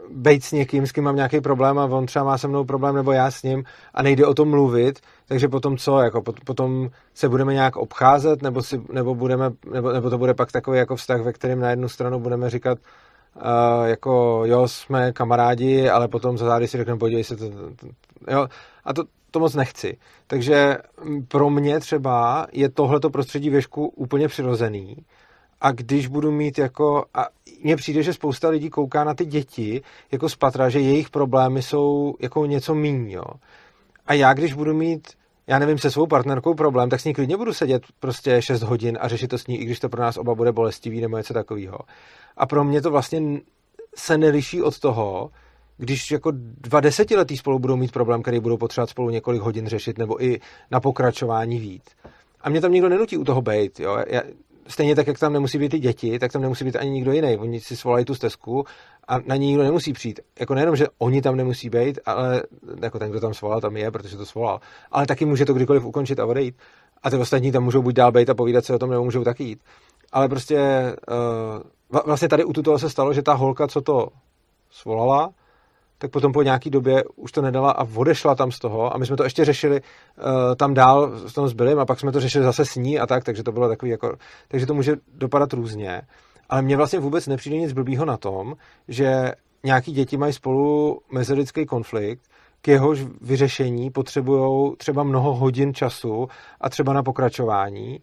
být s někým, s kým mám nějaký problém a on třeba má se mnou problém nebo já s ním a nejde o tom mluvit, takže potom co, jako potom se budeme nějak obcházet nebo, si, nebo, budeme, nebo, nebo to bude pak takový jako vztah, ve kterém na jednu stranu budeme říkat, uh, jako jo, jsme kamarádi, ale potom za zády si řekneme, podívej se, to, to, to, jo, a to, to moc nechci. Takže pro mě třeba je tohleto prostředí věšku úplně přirozený a když budu mít jako, a mně přijde, že spousta lidí kouká na ty děti jako z patra, že jejich problémy jsou jako něco míň, jo. A já, když budu mít, já nevím, se svou partnerkou problém, tak s ní klidně budu sedět prostě 6 hodin a řešit to s ní, i když to pro nás oba bude bolestivý nebo něco takového. A pro mě to vlastně se neliší od toho, když jako dva desetiletí spolu budou mít problém, který budou potřebovat spolu několik hodin řešit, nebo i na pokračování víc. A mě tam nikdo nenutí u toho být. Jo? Já, stejně tak, jak tam nemusí být ty děti, tak tam nemusí být ani nikdo jiný. Oni si svolají tu stezku a na ní nikdo nemusí přijít. Jako nejenom, že oni tam nemusí být, ale jako ten, kdo tam svolal, tam je, protože to svolal. Ale taky může to kdykoliv ukončit a odejít. A ty ostatní tam můžou buď dál být a povídat se o tom, nebo můžou taky jít. Ale prostě uh, vlastně tady u toho se stalo, že ta holka, co to svolala, tak potom po nějaký době už to nedala a odešla tam z toho a my jsme to ještě řešili uh, tam dál s tom zbylým a pak jsme to řešili zase s ní a tak, takže to bylo takový jako, takže to může dopadat různě, ale mně vlastně vůbec nepřijde nic blbýho na tom, že nějaký děti mají spolu mezilidský konflikt, k jehož vyřešení potřebují třeba mnoho hodin času a třeba na pokračování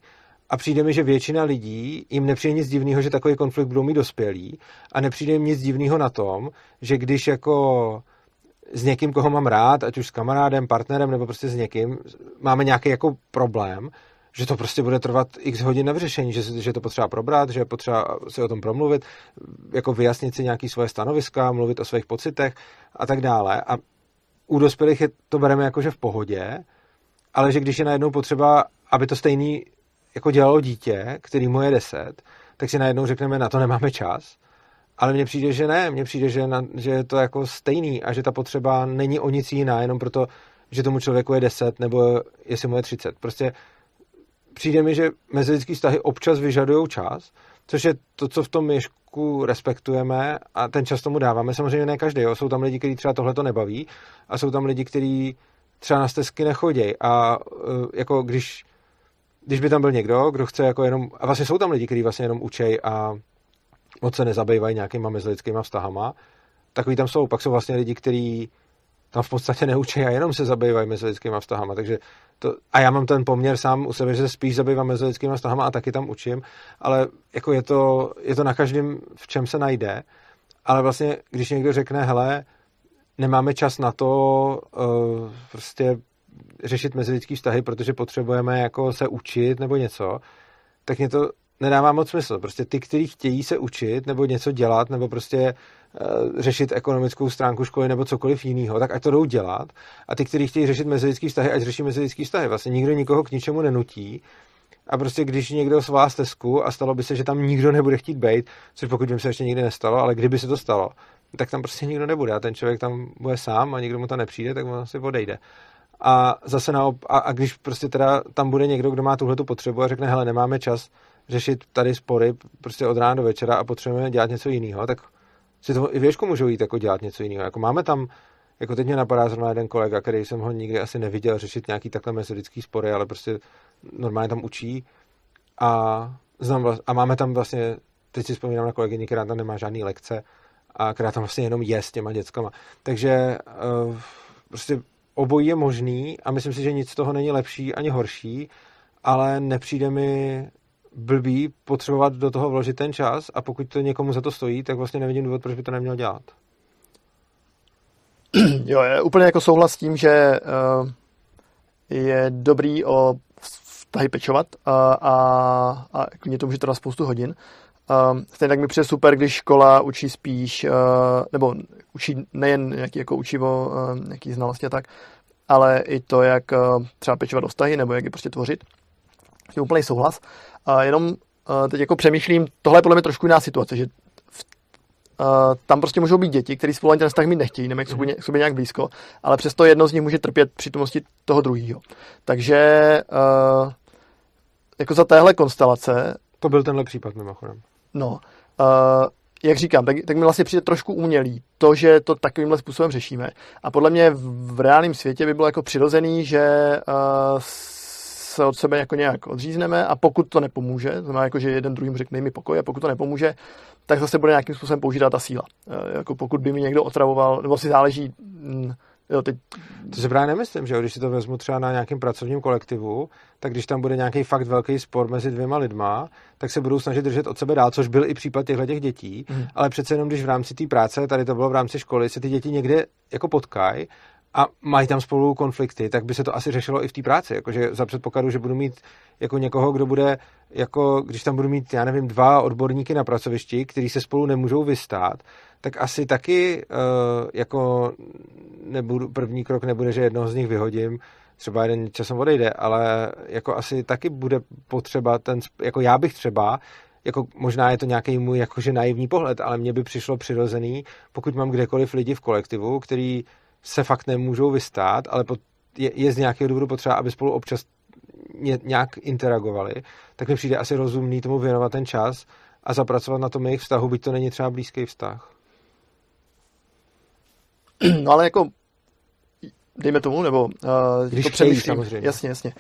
a přijde mi, že většina lidí jim nepřijde nic divného, že takový konflikt budou mít dospělí a nepřijde jim nic divného na tom, že když jako s někým, koho mám rád, ať už s kamarádem, partnerem nebo prostě s někým, máme nějaký jako problém, že to prostě bude trvat x hodin na vyřešení, že, že to potřeba probrat, že je potřeba si o tom promluvit, jako vyjasnit si nějaké svoje stanoviska, mluvit o svých pocitech a tak dále. A u dospělých je, to bereme jako, že v pohodě, ale že když je najednou potřeba, aby to stejný jako dělalo dítě, který mu je deset, tak si najednou řekneme, na to nemáme čas. Ale mně přijde, že ne, mně přijde, že, na, že je to jako stejný a že ta potřeba není o nic jiná, jenom proto, že tomu člověku je 10 nebo jestli mu je 30. Prostě přijde mi, že mezilidský vztahy občas vyžadují čas, což je to, co v tom měšku respektujeme a ten čas tomu dáváme. Samozřejmě ne každý, jo. jsou tam lidi, kteří třeba tohle to nebaví a jsou tam lidi, kteří třeba na stezky nechodí a e, jako když když by tam byl někdo, kdo chce jako jenom, a vlastně jsou tam lidi, kteří vlastně jenom učej a moc se nezabývají nějakýma mezilidskýma vztahama, takový tam jsou. Pak jsou vlastně lidi, kteří tam v podstatě neučí a jenom se zabývají mezilidskýma vztahama. Takže to, a já mám ten poměr sám u sebe, že se spíš zabývám mezilidskýma vztahama a taky tam učím, ale jako je to, je to na každém, v čem se najde. Ale vlastně, když někdo řekne, hele, nemáme čas na to uh, prostě řešit mezilidský vztahy, protože potřebujeme jako se učit nebo něco, tak mě to nedává moc smysl. Prostě ty, kteří chtějí se učit nebo něco dělat nebo prostě uh, řešit ekonomickou stránku školy nebo cokoliv jiného, tak ať to jdou dělat. A ty, kteří chtějí řešit mezilidský vztahy, ať řeší mezilidský vztahy. Vlastně nikdo nikoho k ničemu nenutí. A prostě když někdo svá stezku a stalo by se, že tam nikdo nebude chtít být, což pokud vím se ještě nikdy nestalo, ale kdyby se to stalo, tak tam prostě nikdo nebude a ten člověk tam bude sám a nikdo mu to nepřijde, tak on si odejde. A zase na, a, a když prostě teda tam bude někdo, kdo má tuhle tu potřebu a řekne, hele, nemáme čas řešit tady spory prostě od rána do večera a potřebujeme dělat něco jiného, tak si to i věšku můžou jít jako dělat něco jiného. Jako máme tam, jako teď mě napadá zrovna jeden kolega, který jsem ho nikdy asi neviděl řešit nějaký takhle metodický spory, ale prostě normálně tam učí a, znám vlast, a máme tam vlastně, teď si vzpomínám na kolegyni, která tam nemá žádný lekce a která tam vlastně jenom je s těma dětskama. Takže uh, prostě obojí je možný a myslím si, že nic z toho není lepší ani horší, ale nepřijde mi blbý potřebovat do toho vložit ten čas a pokud to někomu za to stojí, tak vlastně nevidím důvod, proč by to neměl dělat. Jo, je úplně jako souhlas s tím, že uh, je dobrý o vztahy pečovat a, a, a mě to může trvat spoustu hodin. Uh, stejně tak mi přijde super, když škola učí spíš, uh, nebo učí nejen nějaký jako učivo, uh, nějaký znalosti a tak, ale i to, jak uh, třeba pečovat o vztahy, nebo jak je prostě tvořit. Je úplný souhlas. A uh, jenom uh, teď jako přemýšlím, tohle je podle mě trošku jiná situace, že tam prostě můžou být děti, které spolu ani ten vztah mít nechtějí, nemají k sobě, k sobě nějak blízko, ale přesto jedno z nich může trpět přítomnosti toho druhého. Takže uh, jako za téhle konstelace... To byl tenhle případ mimochodem. No, uh, jak říkám, tak, tak mi vlastně přijde trošku umělý to, že to takovýmhle způsobem řešíme. A podle mě v, v reálném světě by bylo jako přirozený, že uh, se od sebe jako nějak odřízneme a pokud to nepomůže, to znamená jako, že jeden druhým řekne mi pokoj a pokud to nepomůže, tak zase bude nějakým způsobem použít ta síla. Uh, jako pokud by mi někdo otravoval, nebo si záleží, mm, Jo, teď... To se právě nemyslím, že když si to vezmu třeba na nějakém pracovním kolektivu, tak když tam bude nějaký fakt velký spor mezi dvěma lidma, tak se budou snažit držet od sebe dál, což byl i případ těchto těch dětí, mm. ale přece jenom, když v rámci té práce, tady to bylo v rámci školy, se ty děti někde jako potkají a mají tam spolu konflikty, tak by se to asi řešilo i v té práci. Jakože za předpokladu, že budu mít jako někoho, kdo bude, jako když tam budu mít, já nevím, dva odborníky na pracovišti, kteří se spolu nemůžou vystát, tak asi taky uh, jako nebudu, první krok nebude, že jednoho z nich vyhodím, třeba jeden časem odejde, ale jako asi taky bude potřeba ten, jako já bych třeba, jako možná je to nějaký můj jakože naivní pohled, ale mně by přišlo přirozený, pokud mám kdekoliv lidi v kolektivu, který se fakt nemůžou vystát, ale je, je z nějakého důvodu potřeba, aby spolu občas ně, nějak interagovali, tak mi přijde asi rozumný tomu věnovat ten čas a zapracovat na tom jejich vztahu, byť to není třeba blízký vztah. No ale jako, dejme tomu, nebo uh, Když to chtějí, samozřejmě. Jasně, jasně.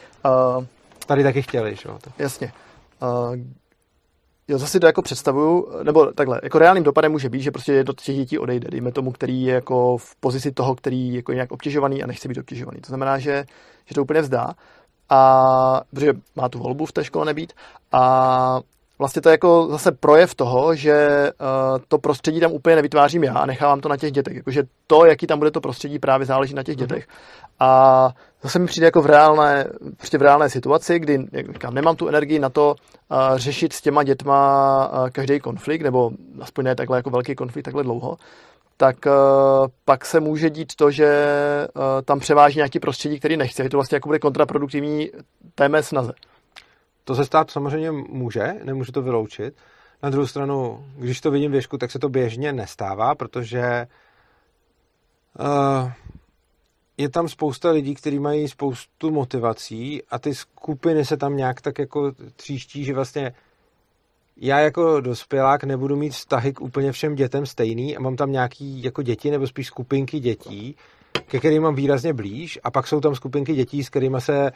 Uh, Tady taky chtěli, že jo? Jasně. Uh, jo, zase to jako představuju, nebo takhle, jako reálným dopadem může být, že prostě jedno těch dětí odejde, dejme tomu, který je jako v pozici toho, který je jako nějak obtěžovaný a nechce být obtěžovaný. To znamená, že, že to úplně vzdá, a, protože má tu volbu v té škole nebýt a vlastně to je jako zase projev toho, že uh, to prostředí tam úplně nevytvářím já a nechávám to na těch dětech. Jakože to, jaký tam bude to prostředí, právě záleží na těch mm-hmm. dětech. A zase mi přijde jako v reálné, prostě v reálné situaci, kdy říkám, nemám tu energii na to uh, řešit s těma dětma uh, každý konflikt, nebo aspoň ne takhle jako velký konflikt takhle dlouho, tak uh, pak se může dít to, že uh, tam převáží nějaký prostředí, který nechce. Je to vlastně jako bude kontraproduktivní té mé snaze. To se stát samozřejmě může, nemůžu to vyloučit. Na druhou stranu, když to vidím věšku, tak se to běžně nestává, protože uh, je tam spousta lidí, kteří mají spoustu motivací a ty skupiny se tam nějak tak jako tříští, že vlastně já jako dospělák nebudu mít vztahy k úplně všem dětem stejný a mám tam nějaký jako děti nebo spíš skupinky dětí, ke kterým mám výrazně blíž a pak jsou tam skupinky dětí, s kterými se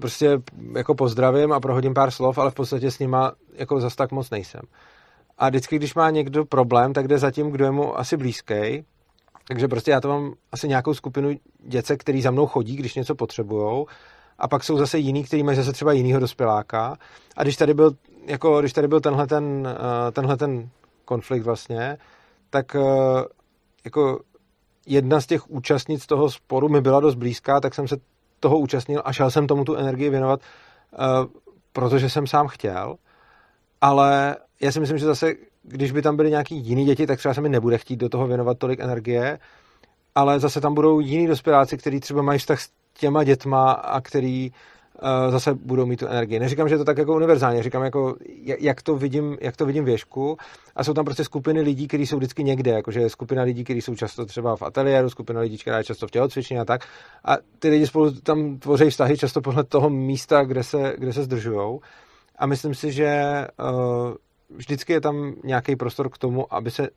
prostě jako pozdravím a prohodím pár slov, ale v podstatě s nima jako zas tak moc nejsem. A vždycky, když má někdo problém, tak jde za tím, kdo je mu asi blízký. Takže prostě já to mám asi nějakou skupinu děcek, který za mnou chodí, když něco potřebujou. A pak jsou zase jiný, kteří mají zase třeba jinýho dospěláka. A když tady byl, jako, když tady byl tenhle ten, eh, tenhle ten konflikt vlastně, tak eh, jako jedna z těch účastnic toho sporu mi byla dost blízká, tak jsem se toho účastnil a šel jsem tomu tu energii věnovat, uh, protože jsem sám chtěl. Ale já si myslím, že zase, když by tam byly nějaký jiný děti, tak třeba se mi nebude chtít do toho věnovat tolik energie, ale zase tam budou jiní dospěláci, kteří třeba mají vztah s těma dětma a který uh, zase budou mít tu energii. Neříkám, že je to tak jako univerzálně, říkám, jako, jak, to vidím, jak to vidím věšku a jsou tam prostě skupiny lidí, kteří jsou vždycky někde, jakože skupina lidí, kteří jsou často třeba v ateliéru, skupina lidí, která je často v tělocvičně a tak. A ty lidi spolu tam tvoří vztahy často podle toho místa, kde se, kde se zdržujou. A myslím si, že uh, vždycky je tam nějaký prostor k tomu, aby se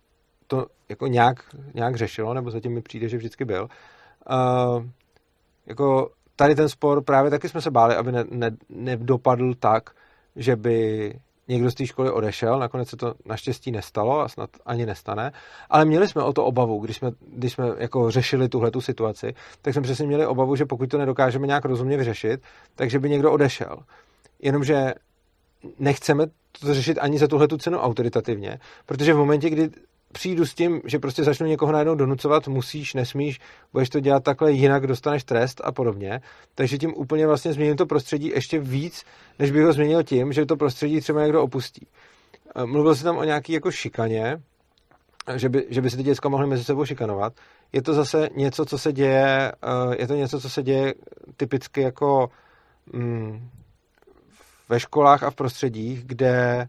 to jako nějak, nějak řešilo, nebo zatím mi přijde, že vždycky byl. Uh, jako tady ten spor právě taky jsme se báli, aby ne, ne, nedopadl tak, že by někdo z té školy odešel, nakonec se to naštěstí nestalo a snad ani nestane, ale měli jsme o to obavu, když jsme, když jsme jako řešili tuhle tu situaci, tak jsme přesně měli obavu, že pokud to nedokážeme nějak rozumně vyřešit, takže by někdo odešel. Jenomže nechceme to řešit ani za tuhle tu cenu autoritativně, protože v momentě, kdy přijdu s tím, že prostě začnu někoho najednou donucovat, musíš, nesmíš, budeš to dělat takhle, jinak dostaneš trest a podobně. Takže tím úplně vlastně změním to prostředí ještě víc, než bych ho změnil tím, že to prostředí třeba někdo opustí. Eh, mluvil jsem tam o nějaký jako šikaně, že by, že by se ty děcka mohly mezi sebou šikanovat. Je to zase něco, co se děje, eh, je to něco, co se děje typicky jako mm, ve školách a v prostředích, kde,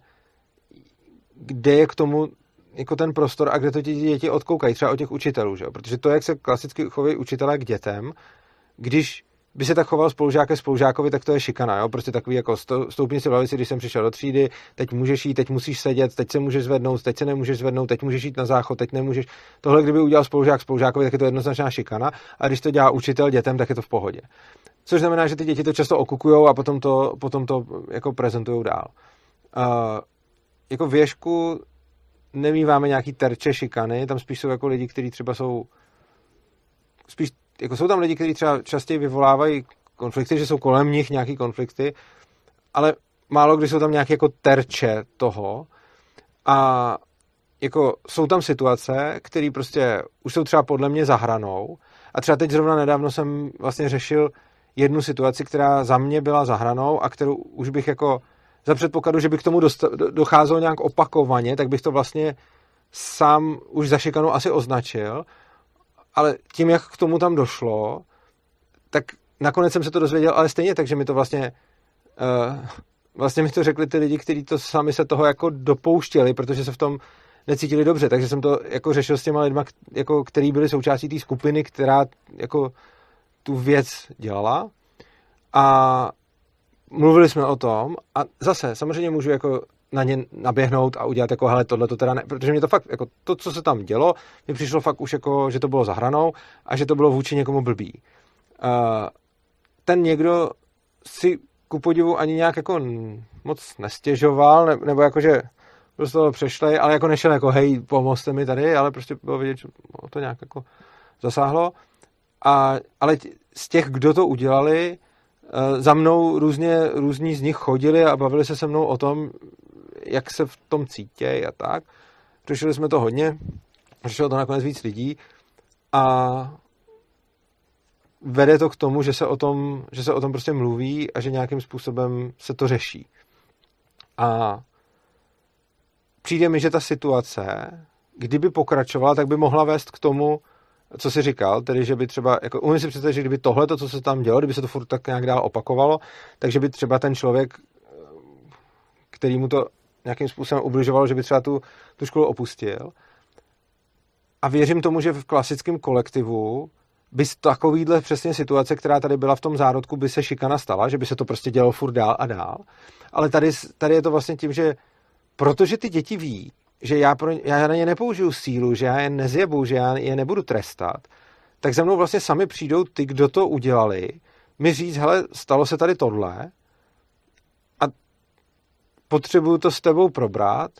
kde je k tomu jako ten prostor a kde to ti děti odkoukají, třeba od těch učitelů, že? protože to, jak se klasicky chovají učitelé k dětem, když by se tak choval spolužák ke spolužákovi, tak to je šikana, jo? prostě takový jako stoupni si v lavici, když jsem přišel do třídy, teď můžeš jít, teď musíš sedět, teď se můžeš zvednout, teď se nemůžeš zvednout, teď můžeš jít na záchod, teď nemůžeš. Tohle, kdyby udělal spolužák spolužákovi, tak je to jednoznačná šikana a když to dělá učitel dětem, tak je to v pohodě. Což znamená, že ty děti to často okukují a potom to, potom to jako prezentují dál. Uh, jako věžku nemýváme nějaký terče šikany, tam spíš jsou jako lidi, kteří třeba jsou spíš, jako jsou tam lidi, kteří třeba častěji vyvolávají konflikty, že jsou kolem nich nějaký konflikty, ale málo kdy jsou tam nějaké jako terče toho a jako jsou tam situace, které prostě už jsou třeba podle mě zahranou a třeba teď zrovna nedávno jsem vlastně řešil jednu situaci, která za mě byla zahranou a kterou už bych jako za předpokladu, že by k tomu docházelo nějak opakovaně, tak bych to vlastně sám už za šikanu asi označil, ale tím, jak k tomu tam došlo, tak nakonec jsem se to dozvěděl, ale stejně tak, že mi to vlastně uh, vlastně mi to řekli ty lidi, kteří to sami se toho jako dopouštěli, protože se v tom necítili dobře, takže jsem to jako řešil s těma lidma, jako, který byli součástí té skupiny, která jako tu věc dělala a mluvili jsme o tom a zase samozřejmě můžu jako na ně naběhnout a udělat jako, hele, tohle to teda ne, protože mě to fakt, jako to, co se tam dělo, mi přišlo fakt už jako, že to bylo zahranou a že to bylo vůči někomu blbý. Uh, ten někdo si ku podivu ani nějak jako moc nestěžoval, ne, nebo jakože byl z toho přešlej, ale jako nešel jako hej, pomozte mi tady, ale prostě bylo vidět, že to nějak jako zasáhlo. A, ale z těch, kdo to udělali, eh, za mnou různě, různí z nich chodili a bavili se se mnou o tom, jak se v tom cítějí a tak. Řešili jsme to hodně, řešilo to nakonec víc lidí a vede to k tomu, že se o tom, že se o tom prostě mluví a že nějakým způsobem se to řeší. A přijde mi, že ta situace, kdyby pokračovala, tak by mohla vést k tomu, co jsi říkal, tedy že by třeba, jako umím si představit, že kdyby tohle, to, co se tam dělo, kdyby se to furt tak nějak dál opakovalo, takže by třeba ten člověk, který mu to nějakým způsobem ubližovalo, že by třeba tu, tu školu opustil. A věřím tomu, že v klasickém kolektivu by takovýhle přesně situace, která tady byla v tom zárodku, by se šikana stala, že by se to prostě dělalo furt dál a dál. Ale tady, tady je to vlastně tím, že protože ty děti ví, že já, pro, já na ně nepoužiju sílu, že já je nezjebu, že já je nebudu trestat, tak za mnou vlastně sami přijdou ty, kdo to udělali, mi říct, hele, stalo se tady tohle a potřebuju to s tebou probrat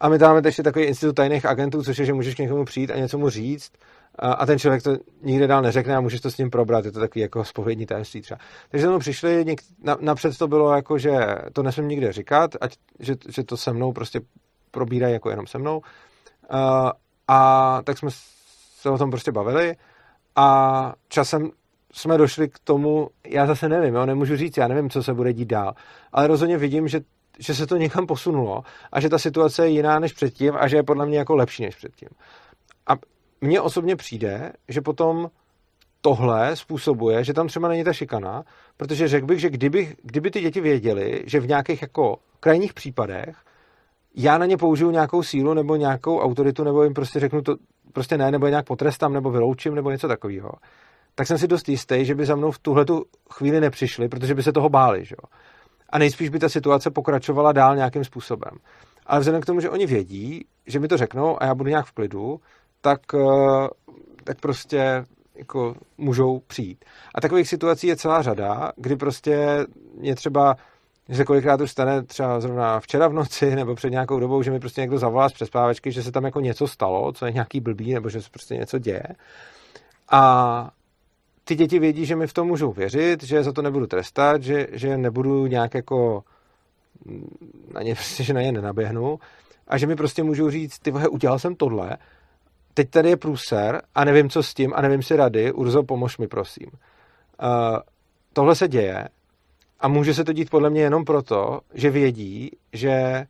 a my dáme ještě takový institut tajných agentů, což je, že můžeš k někomu přijít a něco mu říct a, ten člověk to nikde dál neřekne a můžeš to s ním probrat. Je to takový jako spovědní tajemství třeba. Takže mnou přišli, něk, na, napřed to bylo jako, že to nesmím nikde říkat, ať, že, že to se mnou prostě probírají jako jenom se mnou. A, a tak jsme se o tom prostě bavili a časem jsme došli k tomu, já zase nevím, jo, nemůžu říct, já nevím, co se bude dít dál, ale rozhodně vidím, že, že se to někam posunulo a že ta situace je jiná než předtím a že je podle mě jako lepší než předtím. A mně osobně přijde, že potom tohle způsobuje, že tam třeba není ta šikana, protože řekl bych, že kdyby, kdyby ty děti věděli, že v nějakých jako krajních případech já na ně použiju nějakou sílu nebo nějakou autoritu, nebo jim prostě řeknu to prostě ne, nebo je nějak potrestám, nebo vyloučím, nebo něco takového, tak jsem si dost jistý, že by za mnou v tuhle chvíli nepřišli, protože by se toho báli. Že? A nejspíš by ta situace pokračovala dál nějakým způsobem. Ale vzhledem k tomu, že oni vědí, že mi to řeknou a já budu nějak v klidu, tak, eh, tak prostě jako můžou přijít. A takových situací je celá řada, kdy prostě mě třeba že se kolikrát už stane třeba zrovna včera v noci nebo před nějakou dobou, že mi prostě někdo zavolá z přespávečky, že se tam jako něco stalo, co je nějaký blbý, nebo že se prostě něco děje. A ty děti vědí, že mi v tom můžou věřit, že za to nebudu trestat, že, že nebudu nějak jako na ně, prostě, že na ně nenaběhnu a že mi prostě můžou říct, ty vole, udělal jsem tohle, teď tady je průser a nevím, co s tím a nevím si rady, Urzo, pomož mi, prosím. Uh, tohle se děje a může se to dít podle mě jenom proto, že vědí, že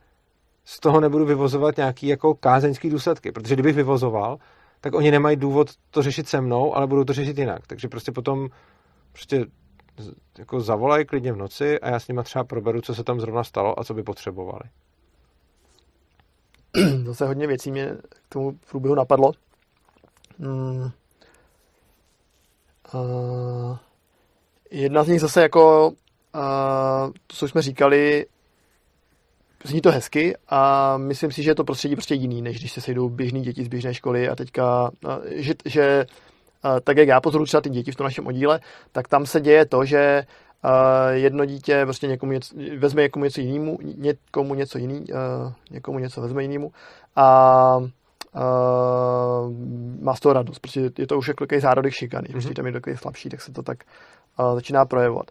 z toho nebudu vyvozovat nějaký jako kázeňský důsledky, protože kdybych vyvozoval, tak oni nemají důvod to řešit se mnou, ale budou to řešit jinak. Takže prostě potom prostě jako zavolají klidně v noci a já s nima třeba proberu, co se tam zrovna stalo a co by potřebovali. zase hodně věcí mě k tomu průběhu napadlo. Hmm. Uh, jedna z nich zase jako, uh, to, co jsme říkali, zní to hezky a myslím si, že je to prostředí prostě jiný, než když se sejdou běžní děti z běžné školy a teďka, že, že tak jak já pozoruju třeba ty děti v tom našem oddíle, tak tam se děje to, že jedno dítě prostě někomu něco, vezme někomu něco jinému, někomu něco jiný, někomu něco vezme jinému a uh, má z toho radost. Prostě je to už jako takový zárodek šikany. Mm-hmm. Prostě tam je takový slabší, tak se to tak uh, začíná projevovat.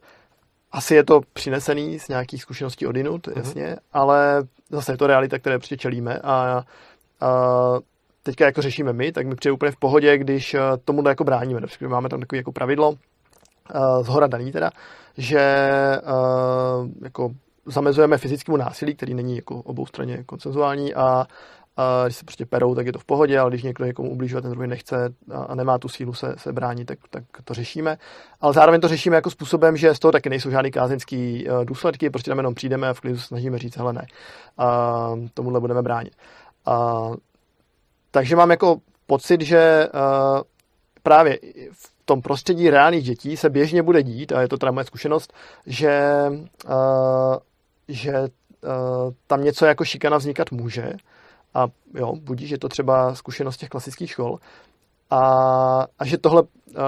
Asi je to přinesený z nějakých zkušeností odinut, mm-hmm. jasně, ale zase je to realita, které prostě čelíme a, a teďka jako řešíme my, tak mi přijde úplně v pohodě, když tomu jako bráníme. Máme tam takové jako pravidlo, uh, zhora daný teda, že uh, jako zamezujeme fyzickému násilí, který není jako oboustranně koncenzuální a a když se prostě perou, tak je to v pohodě, ale když někdo někomu ubližuje, ten druhý nechce a nemá tu sílu se, se bránit, tak, tak to řešíme. Ale zároveň to řešíme jako způsobem, že z toho taky nejsou žádný kázeňský e, důsledky, prostě tam jenom přijdeme a v klidu snažíme říct, hele ne, a tomuhle budeme bránit. A, takže mám jako pocit, že a, e, právě v tom prostředí reálných dětí se běžně bude dít, a je to teda moje zkušenost, že, a, e, že a, tam něco jako šikana vznikat může, a jo, budí, že to třeba zkušenost těch klasických škol. A, a že tohle,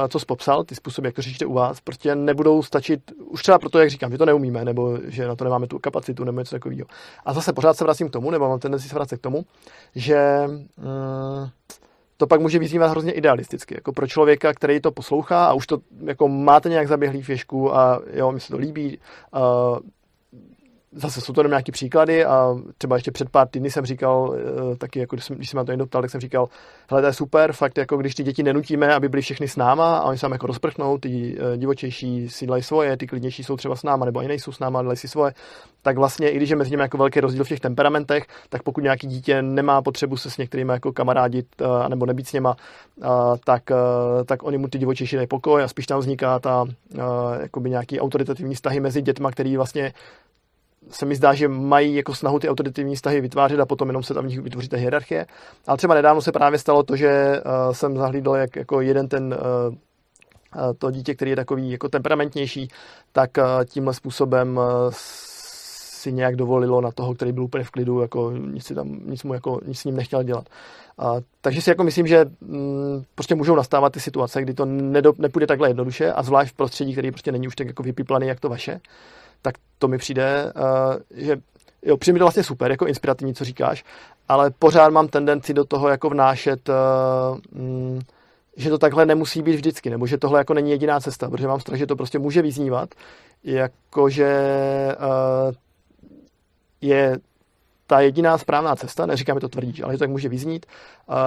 co jsi popsal, ty způsoby, jak to řešíte u vás, prostě nebudou stačit, už třeba proto, jak říkám, že to neumíme, nebo že na to nemáme tu kapacitu, nebo něco takového. A zase pořád se vracím k tomu, nebo mám tendenci se vracet k tomu, že mm, to pak může vyzývat hrozně idealisticky, jako pro člověka, který to poslouchá a už to jako máte nějak zaběhlý věšku a jo, mi se to líbí, uh, zase jsou to jenom nějaký příklady a třeba ještě před pár týdny jsem říkal, eh, taky jako když jsem, když jsem na to někdo ptal, tak jsem říkal, hele, to je super, fakt jako když ty děti nenutíme, aby byly všechny s náma a oni se tam jako rozprchnou, ty eh, divočejší si dělají svoje, ty klidnější jsou třeba s náma, nebo ani nejsou s náma, dělají si svoje, tak vlastně i když je mezi nimi jako velký rozdíl v těch temperamentech, tak pokud nějaký dítě nemá potřebu se s některými jako kamarádit eh, nebo nebýt s něma, tak, tak oni mu ty divočejší dají pokoj a spíš tam vzniká ta jakoby nějaký autoritativní vztahy mezi dětma, který vlastně se mi zdá, že mají jako snahu ty autoritativní vztahy vytvářet a potom jenom se tam vytvoří ta hierarchie. Ale třeba nedávno se právě stalo to, že uh, jsem zahlídl, jak jako jeden ten uh, to dítě, který je takový jako temperamentnější, tak tímhle způsobem si nějak dovolilo na toho, který byl úplně v klidu, jako nic, si tam, nic, mu jako, nic s ním nechtěl dělat. A, takže si jako myslím, že mm, prostě můžou nastávat ty situace, kdy to nedo, nepůjde takhle jednoduše a zvlášť v prostředí, který prostě není už tak jako vypiplaný, jak to vaše tak to mi přijde, uh, že jo, přijde mi to vlastně super, jako inspirativní, co říkáš, ale pořád mám tendenci do toho jako vnášet, uh, mm, že to takhle nemusí být vždycky, nebo že tohle jako není jediná cesta, protože mám strach, že to prostě může vyznívat, jakože uh, je ta jediná správná cesta, neříkám, že to tvrdíš, ale že to tak může vyznít,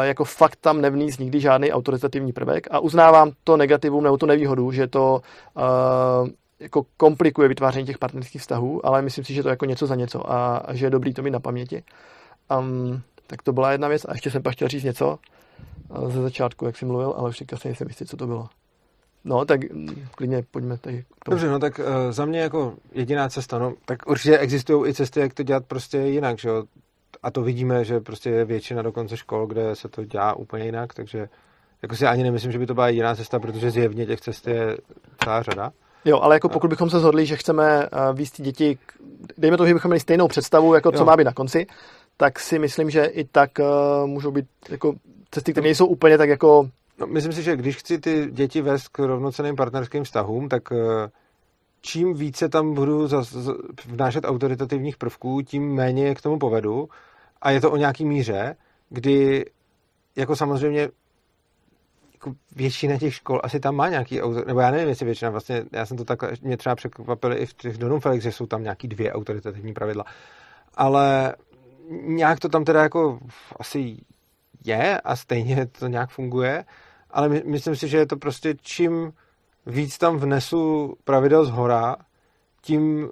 jako fakt tam nevníst nikdy žádný autoritativní prvek a uznávám to negativum nebo tu nevýhodu, že to jako komplikuje vytváření těch partnerských vztahů, ale myslím si, že to je jako něco za něco a, a že je dobrý to mít na paměti. Um, tak to byla jedna věc a ještě jsem pak chtěl říct něco ze začátku, jak jsi mluvil, ale už teďka si nejsem jistý, co to bylo. No, tak mm, klidně pojďme tady k tomu. Dobře, no tak uh, za mě jako jediná cesta, no, tak určitě existují i cesty, jak to dělat prostě jinak, že jo. A to vidíme, že prostě je většina dokonce škol, kde se to dělá úplně jinak, takže jako si ani nemyslím, že by to byla jediná cesta, protože zjevně těch cest je celá řada. Jo, ale jako pokud bychom se shodli, že chceme uh, výst děti, dejme to, že bychom měli stejnou představu, jako co jo. má být na konci, tak si myslím, že i tak uh, můžou být jako cesty, které nejsou úplně tak jako... No, myslím si, že když chci ty děti vést k rovnoceným partnerským vztahům, tak uh, čím více tam budu zas, vnášet autoritativních prvků, tím méně je k tomu povedu. A je to o nějaký míře, kdy jako samozřejmě jako většina těch škol asi tam má nějaký, nebo já nevím, jestli většina, vlastně, já jsem to tak, mě třeba překvapili i v těch Donum že jsou tam nějaký dvě autoritativní pravidla. Ale nějak to tam teda jako asi je a stejně to nějak funguje, ale my, myslím si, že je to prostě čím víc tam vnesu pravidel z hora, tím,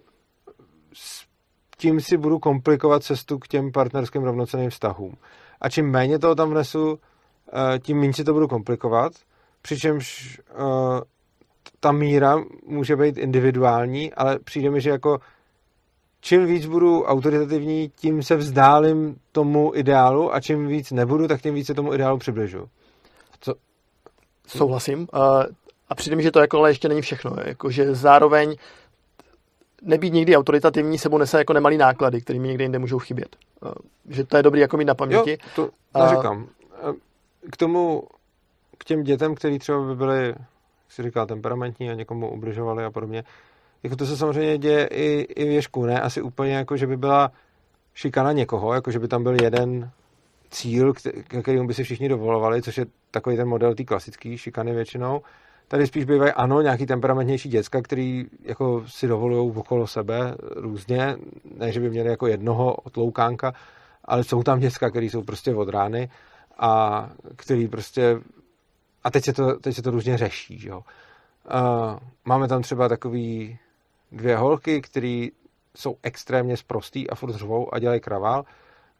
tím si budu komplikovat cestu k těm partnerským rovnoceným vztahům. A čím méně toho tam vnesu, tím méně si to budu komplikovat, přičemž uh, ta míra může být individuální, ale přijde mi, že jako čím víc budu autoritativní, tím se vzdálím tomu ideálu a čím víc nebudu, tak tím víc se tomu ideálu přibližu. Co? Souhlasím. A přijde mi, že to jako ale ještě není všechno. Jako, že zároveň nebýt nikdy autoritativní sebou nese jako nemalý náklady, kterými někde jinde můžou chybět. Že to je dobrý jako mít na paměti. Jo, to neříkám. K tomu, k těm dětem, který třeba by byly, jak si říká, temperamentní a někomu ubližovali a podobně, jako to se samozřejmě děje i, i věšku, ne? Asi úplně jako, že by byla šikana někoho, jako že by tam byl jeden cíl, který by si všichni dovolovali, což je takový ten model té klasické šikany většinou. Tady spíš bývají, ano, nějaký temperamentnější děcka, který jako si dovolují okolo sebe různě, ne, že by měli jako jednoho otloukánka, ale jsou tam děcka, které jsou prostě od rány a který prostě a teď se to, teď se to různě řeší, jo. Uh, máme tam třeba takový dvě holky, které jsou extrémně sprostý a furt řvou a dělají kravál.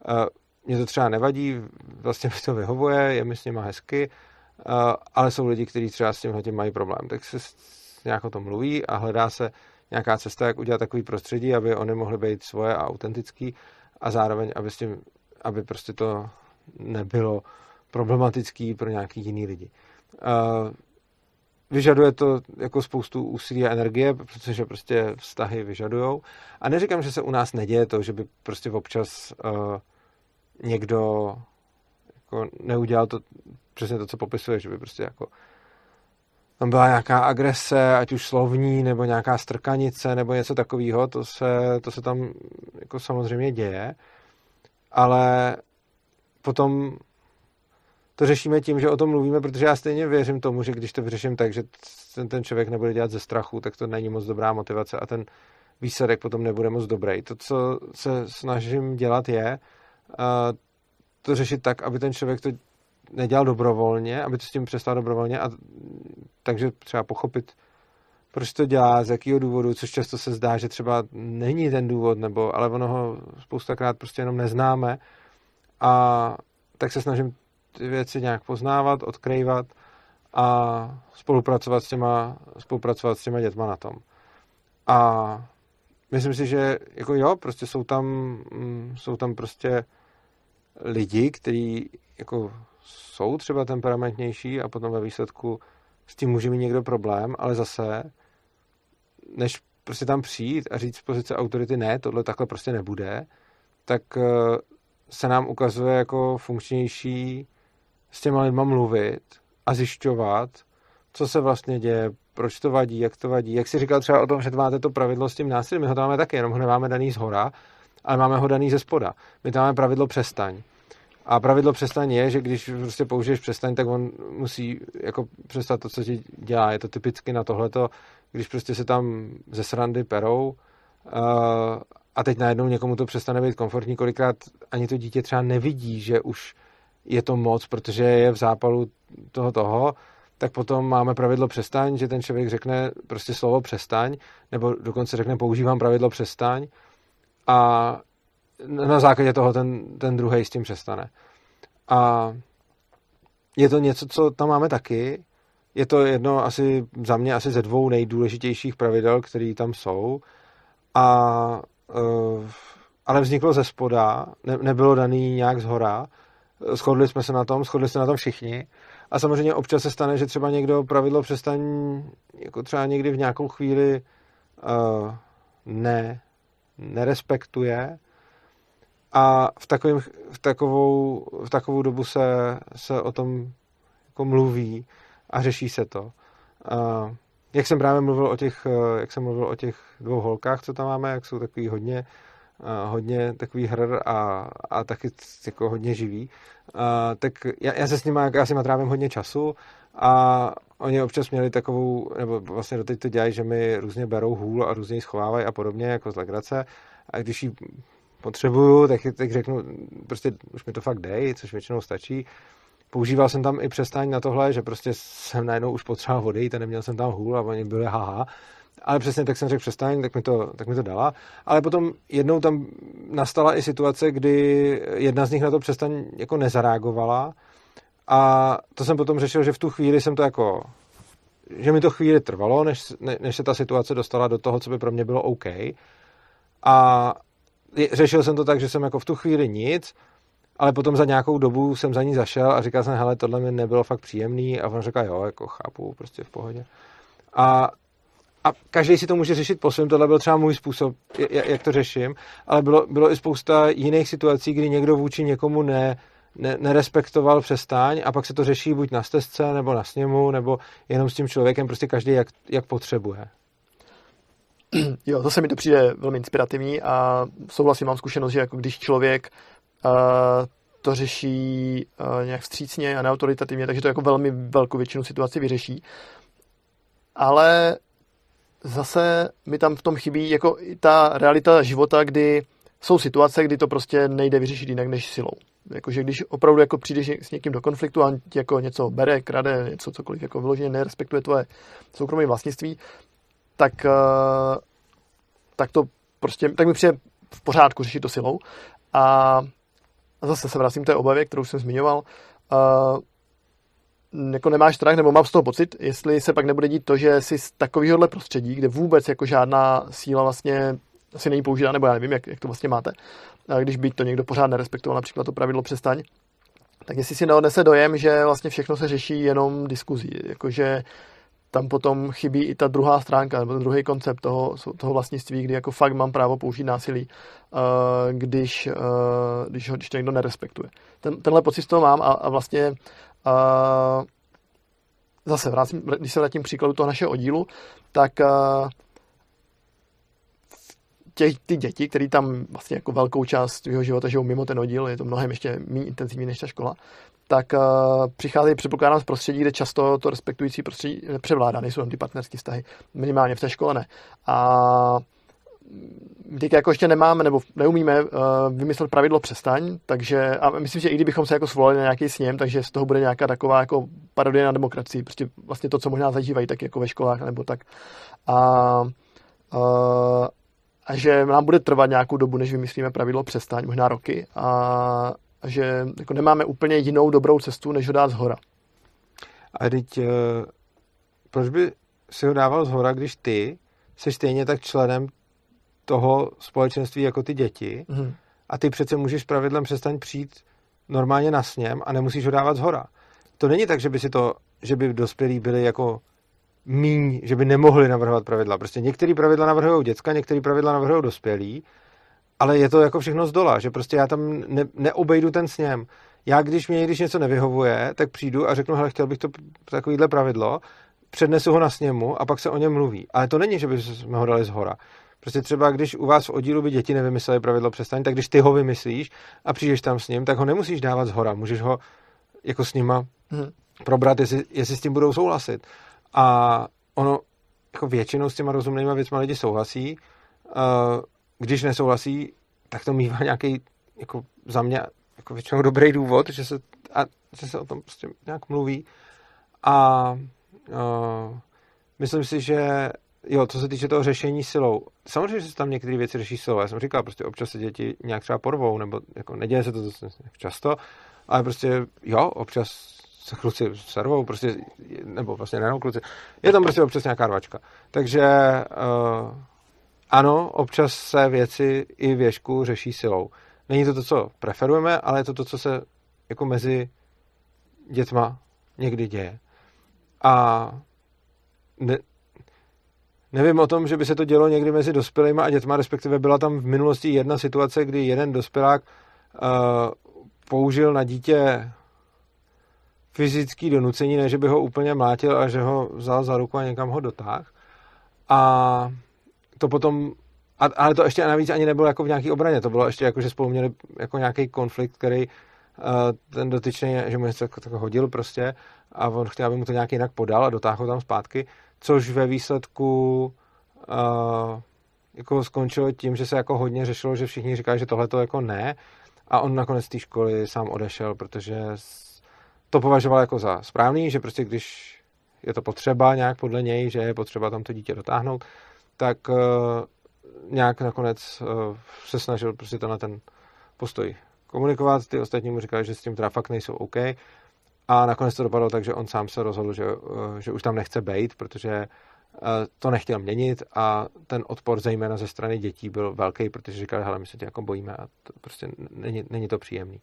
Uh, mě to třeba nevadí, vlastně mi to vyhovuje, je mi s nima hezky, uh, ale jsou lidi, kteří třeba s tím mají problém. Tak se nějak o tom mluví a hledá se nějaká cesta, jak udělat takový prostředí, aby oni mohli být svoje a autentický a zároveň, aby, s tím, aby prostě to nebylo problematický pro nějaký jiný lidi. Vyžaduje to jako spoustu úsilí a energie, protože prostě vztahy vyžadujou. A neříkám, že se u nás neděje to, že by prostě občas uh, někdo jako neudělal to přesně to, co popisuje, že by prostě jako tam byla nějaká agrese, ať už slovní, nebo nějaká strkanice, nebo něco takového, to se, to se tam jako samozřejmě děje, ale potom to řešíme tím, že o tom mluvíme, protože já stejně věřím tomu, že když to vyřeším tak, že ten, ten člověk nebude dělat ze strachu, tak to není moc dobrá motivace a ten výsledek potom nebude moc dobrý. To, co se snažím dělat, je uh, to řešit tak, aby ten člověk to nedělal dobrovolně, aby to s tím přestal dobrovolně a takže třeba pochopit, proč to dělá, z jakého důvodu, což často se zdá, že třeba není ten důvod, nebo, ale ono ho spoustakrát prostě jenom neznáme a tak se snažím ty věci nějak poznávat, odkrývat a spolupracovat s těma, spolupracovat s těma dětma na tom. A myslím si, že jako jo, prostě jsou tam, mm, jsou tam prostě lidi, kteří jako jsou třeba temperamentnější a potom ve výsledku s tím může mít někdo problém, ale zase, než prostě tam přijít a říct z pozice autority ne, tohle takhle prostě nebude, tak eh, se nám ukazuje jako funkčnější s těma lidma mluvit a zjišťovat, co se vlastně děje, proč to vadí, jak to vadí. Jak si říkal třeba o tom, že máte to pravidlo s tím násilím, my ho tam máme taky, jenom ho nemáme daný z hora, ale máme ho daný ze spoda. My tam máme pravidlo přestaň. A pravidlo přestaň je, že když prostě použiješ přestaň, tak on musí jako přestat to, co ti dělá. Je to typicky na tohleto, když prostě se tam ze srandy perou uh, a teď najednou někomu to přestane být komfortní, kolikrát ani to dítě třeba nevidí, že už je to moc, protože je v zápalu toho toho, tak potom máme pravidlo přestaň, že ten člověk řekne prostě slovo přestaň, nebo dokonce řekne používám pravidlo přestaň a na základě toho ten, ten druhý s tím přestane. A je to něco, co tam máme taky. Je to jedno asi za mě asi ze dvou nejdůležitějších pravidel, které tam jsou. A, ale vzniklo ze spoda, ne, nebylo daný nějak z hora shodli jsme se na tom, shodli se na tom všichni. A samozřejmě občas se stane, že třeba někdo pravidlo přestaň, jako třeba někdy v nějakou chvíli uh, ne, nerespektuje a v, takovým, v, takovou, v takovou dobu se, se o tom jako mluví a řeší se to. Uh, jak jsem právě mluvil o těch, jak jsem mluvil o těch dvou holkách, co tam máme, jak jsou takový hodně hodně takový hr a, a taky jako hodně živý. A, tak já, já se s nimi, já si trávím hodně času a oni občas měli takovou, nebo vlastně doteď to dělají, že mi různě berou hůl a různě ji schovávají a podobně, jako z legrace. A když ji potřebuju, tak, tak řeknu, prostě už mi to fakt dej, což většinou stačí. Používal jsem tam i přestání na tohle, že prostě jsem najednou už potřeboval vody, a neměl jsem tam hůl a oni byli haha ale přesně tak jsem řekl přestaň, tak mi, to, tak mi to dala. Ale potom jednou tam nastala i situace, kdy jedna z nich na to přestaň jako nezareagovala a to jsem potom řešil, že v tu chvíli jsem to jako že mi to chvíli trvalo, než, ne, než se ta situace dostala do toho, co by pro mě bylo OK. A řešil jsem to tak, že jsem jako v tu chvíli nic, ale potom za nějakou dobu jsem za ní zašel a říkal jsem, hele, tohle mi nebylo fakt příjemný. A on řekl, jo, jako chápu, prostě v pohodě. A, a každý si to může řešit po svém, tohle byl třeba můj způsob, jak to řeším, ale bylo, bylo i spousta jiných situací, kdy někdo vůči někomu ne, ne, nerespektoval přestáň a pak se to řeší buď na stezce, nebo na sněmu, nebo jenom s tím člověkem, prostě každý jak, jak potřebuje. Jo, to se mi to přijde velmi inspirativní a souhlasím, mám zkušenost, že jako když člověk to řeší uh, nějak vstřícně a neautoritativně, takže to jako velmi velkou většinu situací vyřeší. Ale zase mi tam v tom chybí jako i ta realita života, kdy jsou situace, kdy to prostě nejde vyřešit jinak než silou. Jakože když opravdu jako přijdeš s někým do konfliktu a ti jako něco bere, krade, něco cokoliv jako vyloženě nerespektuje tvoje soukromé vlastnictví, tak, eh, tak to prostě, tak mi přijde v pořádku řešit to silou. A zase se vracím k té obavě, kterou jsem zmiňoval. A jako nemáš strach, nebo mám z toho pocit, jestli se pak nebude dít to, že si z takovéhohle prostředí, kde vůbec jako žádná síla vlastně asi není použitá, nebo já nevím, jak, jak to vlastně máte, a když by to někdo pořád nerespektoval, například to pravidlo přestaň, tak jestli si neodnese dojem, že vlastně všechno se řeší jenom diskuzí, jakože tam potom chybí i ta druhá stránka, nebo druhý koncept toho, toho vlastnictví, kdy jako fakt mám právo použít násilí, uh, když, uh, když, ho, když to někdo nerespektuje. Ten, tenhle pocit z toho mám a, a vlastně uh, zase vrátím, když se vrátím příkladu toho našeho oddílu, tak těch, ty děti, které tam vlastně jako velkou část svého života žijou mimo ten oddíl, je to mnohem ještě méně intenzivní než ta škola, tak uh, přicházejí předpokládám z prostředí, kde často to respektující prostředí převládá, nejsou tam ty partnerské vztahy, minimálně v té škole ne. A teď jako ještě nemáme, nebo neumíme uh, vymyslet pravidlo přestaň, takže a myslím, že i kdybychom se jako svolali na nějaký sněm, takže z toho bude nějaká taková jako parodie na demokracii, prostě vlastně to, co možná zažívají tak jako ve školách nebo tak. A, uh, a že nám bude trvat nějakou dobu, než vymyslíme pravidlo přestaň, možná roky, a, a že jako nemáme úplně jinou dobrou cestu, než ho dát z hora. A teď, uh, proč by si ho dával z hora, když ty jsi stejně tak členem toho společenství jako ty děti mm. a ty přece můžeš pravidlem přestaň přijít normálně na sněm a nemusíš ho dávat z hora. To není tak, že by si to, že by dospělí byli jako míň, že by nemohli navrhovat pravidla. Prostě některé pravidla navrhují děcka, některé pravidla navrhují dospělí, ale je to jako všechno z dola, že prostě já tam ne, neobejdu ten sněm. Já, když mě když něco nevyhovuje, tak přijdu a řeknu, hele, chtěl bych to takovýhle pravidlo, přednesu ho na sněmu a pak se o něm mluví. Ale to není, že bychom ho dali z hora. Prostě třeba, když u vás v oddílu by děti nevymysleli pravidlo přestaň, tak když ty ho vymyslíš a přijdeš tam s ním, tak ho nemusíš dávat z hora. Můžeš ho jako s nima hmm. probrat, jestli, jestli s tím budou souhlasit. A ono jako většinou s těma rozumnýma věcmi lidi souhlasí. Když nesouhlasí, tak to mývá nějaký jako za mě jako většinou dobrý důvod, že se, a, že se o tom prostě nějak mluví. A uh, myslím si, že jo, co se týče toho řešení silou, samozřejmě, že se tam některé věci řeší silou. Já jsem říkal, prostě občas se děti nějak třeba porvou, nebo jako neděje se to často, ale prostě jo, občas se kluci servou, prostě, nebo vlastně nejenom kluci, je tam prostě občas nějaká rvačka. Takže uh, ano, občas se věci i věšku řeší silou. Není to to, co preferujeme, ale je to to, co se jako mezi dětma někdy děje. A ne, nevím o tom, že by se to dělo někdy mezi dospělými a dětma, respektive byla tam v minulosti jedna situace, kdy jeden dospělák uh, použil na dítě fyzický donucení, ne, že by ho úplně mlátil a že ho vzal za ruku a někam ho dotáhl. A to potom, a, ale to ještě navíc ani nebylo jako v nějaký obraně, to bylo ještě jako, že spolu měli jako nějaký konflikt, který uh, ten dotyčný, že mu něco tak hodil prostě a on chtěl, aby mu to nějak jinak podal a dotáhl tam zpátky, což ve výsledku uh, jako skončilo tím, že se jako hodně řešilo, že všichni říkali, že tohle to jako ne a on nakonec z té školy sám odešel, protože to považoval jako za správný, že prostě když je to potřeba nějak podle něj, že je potřeba tam to dítě dotáhnout, tak uh, nějak nakonec uh, se snažil prostě to na ten postoj komunikovat. Ty ostatní mu říkali, že s tím teda fakt nejsou OK. A nakonec to dopadlo tak, že on sám se rozhodl, že, uh, že už tam nechce být, protože to nechtěl měnit a ten odpor zejména ze strany dětí byl velký, protože říkali, hele, my se tě jako bojíme a to prostě není, není to příjemný.